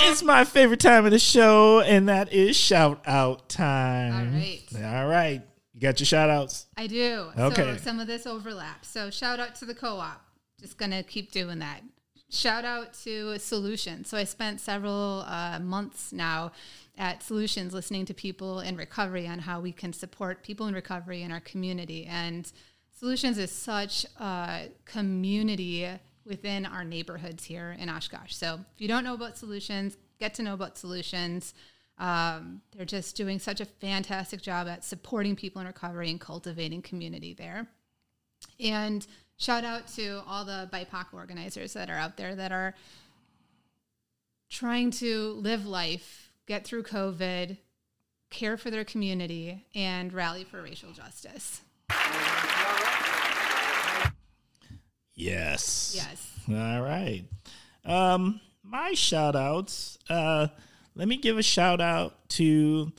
It's my favorite time of the show, and that is shout out time. All right. All right. You got your shout outs? I do. Okay. So some of this overlaps. So shout out to the co-op. Just gonna keep doing that. Shout out to Solutions. So I spent several uh, months now at Solutions listening to people in recovery on how we can support people in recovery in our community. And Solutions is such a community within our neighborhoods here in Oshkosh. So if you don't know about Solutions, get to know about Solutions. Um, they're just doing such a fantastic job at supporting people in recovery and cultivating community there. And shout out to all the BIPOC organizers that are out there that are trying to live life, get through COVID, care for their community, and rally for racial justice. Yes. Yes. All right. Um, my shout outs. Uh, let me give a shout out to,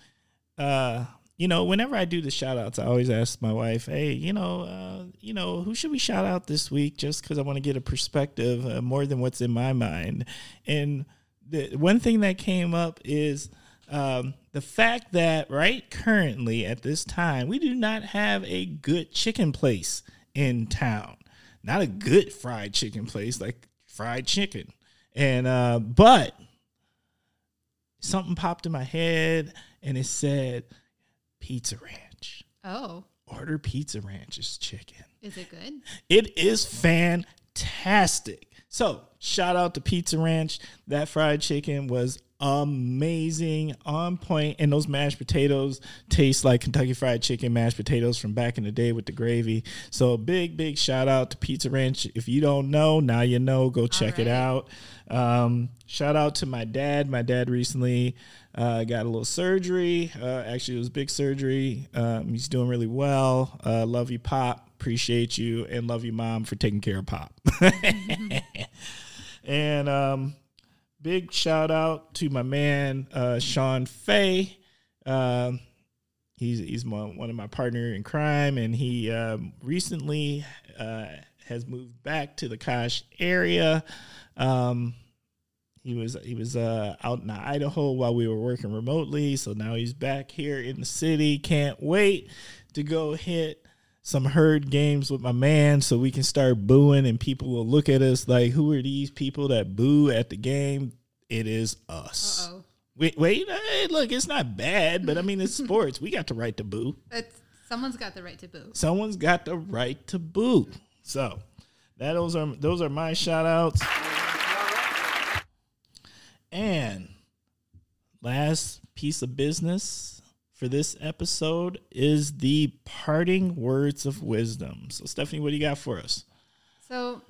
uh, you know, whenever I do the shout outs, I always ask my wife, hey, you know, uh, you know, who should we shout out this week? Just because I want to get a perspective uh, more than what's in my mind. And the one thing that came up is um, the fact that right currently at this time, we do not have a good chicken place in town. Not a good fried chicken place, like fried chicken. And, uh, but something popped in my head and it said Pizza Ranch. Oh, Order Pizza Ranch's chicken. is it good? It is fantastic. So, shout out to Pizza Ranch. That fried chicken was amazing, on point, and those mashed potatoes taste like Kentucky Fried Chicken mashed potatoes from back in the day with the gravy. So, big, big shout out to Pizza Ranch. If you don't know, now you know. Go check it out. Um, shout out to my dad. My dad recently uh, got a little surgery. Uh, actually, it was big surgery. Um, he's doing really well. Uh, love you, Pop. Appreciate you, and love you, Mom, for taking care of Pop. and um, big shout out to my man uh, Sean Fay. Um, he's he's my, one of my partner in crime, and he um, recently uh, has moved back to the Kosh area. Um, he was he was uh, out in Idaho while we were working remotely, so now he's back here in the city. Can't wait to go hit some herd games with my man so we can start booing and people will look at us like who are these people that boo at the game? It is us. Uh-oh. wait wait hey, look it's not bad but i mean it's sports. We got the right to boo. It's, someone's got the right to boo. someone's got the right to boo. So that those are those are my shout outs and last piece of business for this episode is the parting words of wisdom. So, Stephanie, what do you got for us? So,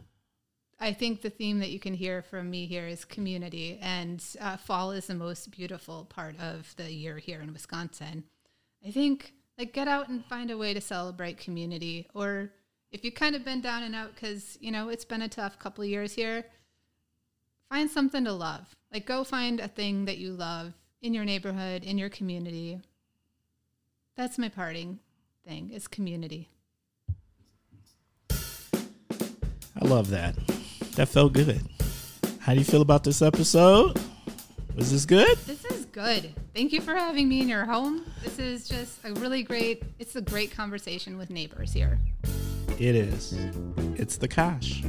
I think the theme that you can hear from me here is community, and uh, fall is the most beautiful part of the year here in Wisconsin. I think like get out and find a way to celebrate community, or if you've kind of been down and out because you know it's been a tough couple years here, find something to love. Like go find a thing that you love in your neighborhood, in your community. That's my parting thing is community. I love that. That felt good. How do you feel about this episode? Was this good? This is good. Thank you for having me in your home. This is just a really great, it's a great conversation with neighbors here. It is. It's the Kosh.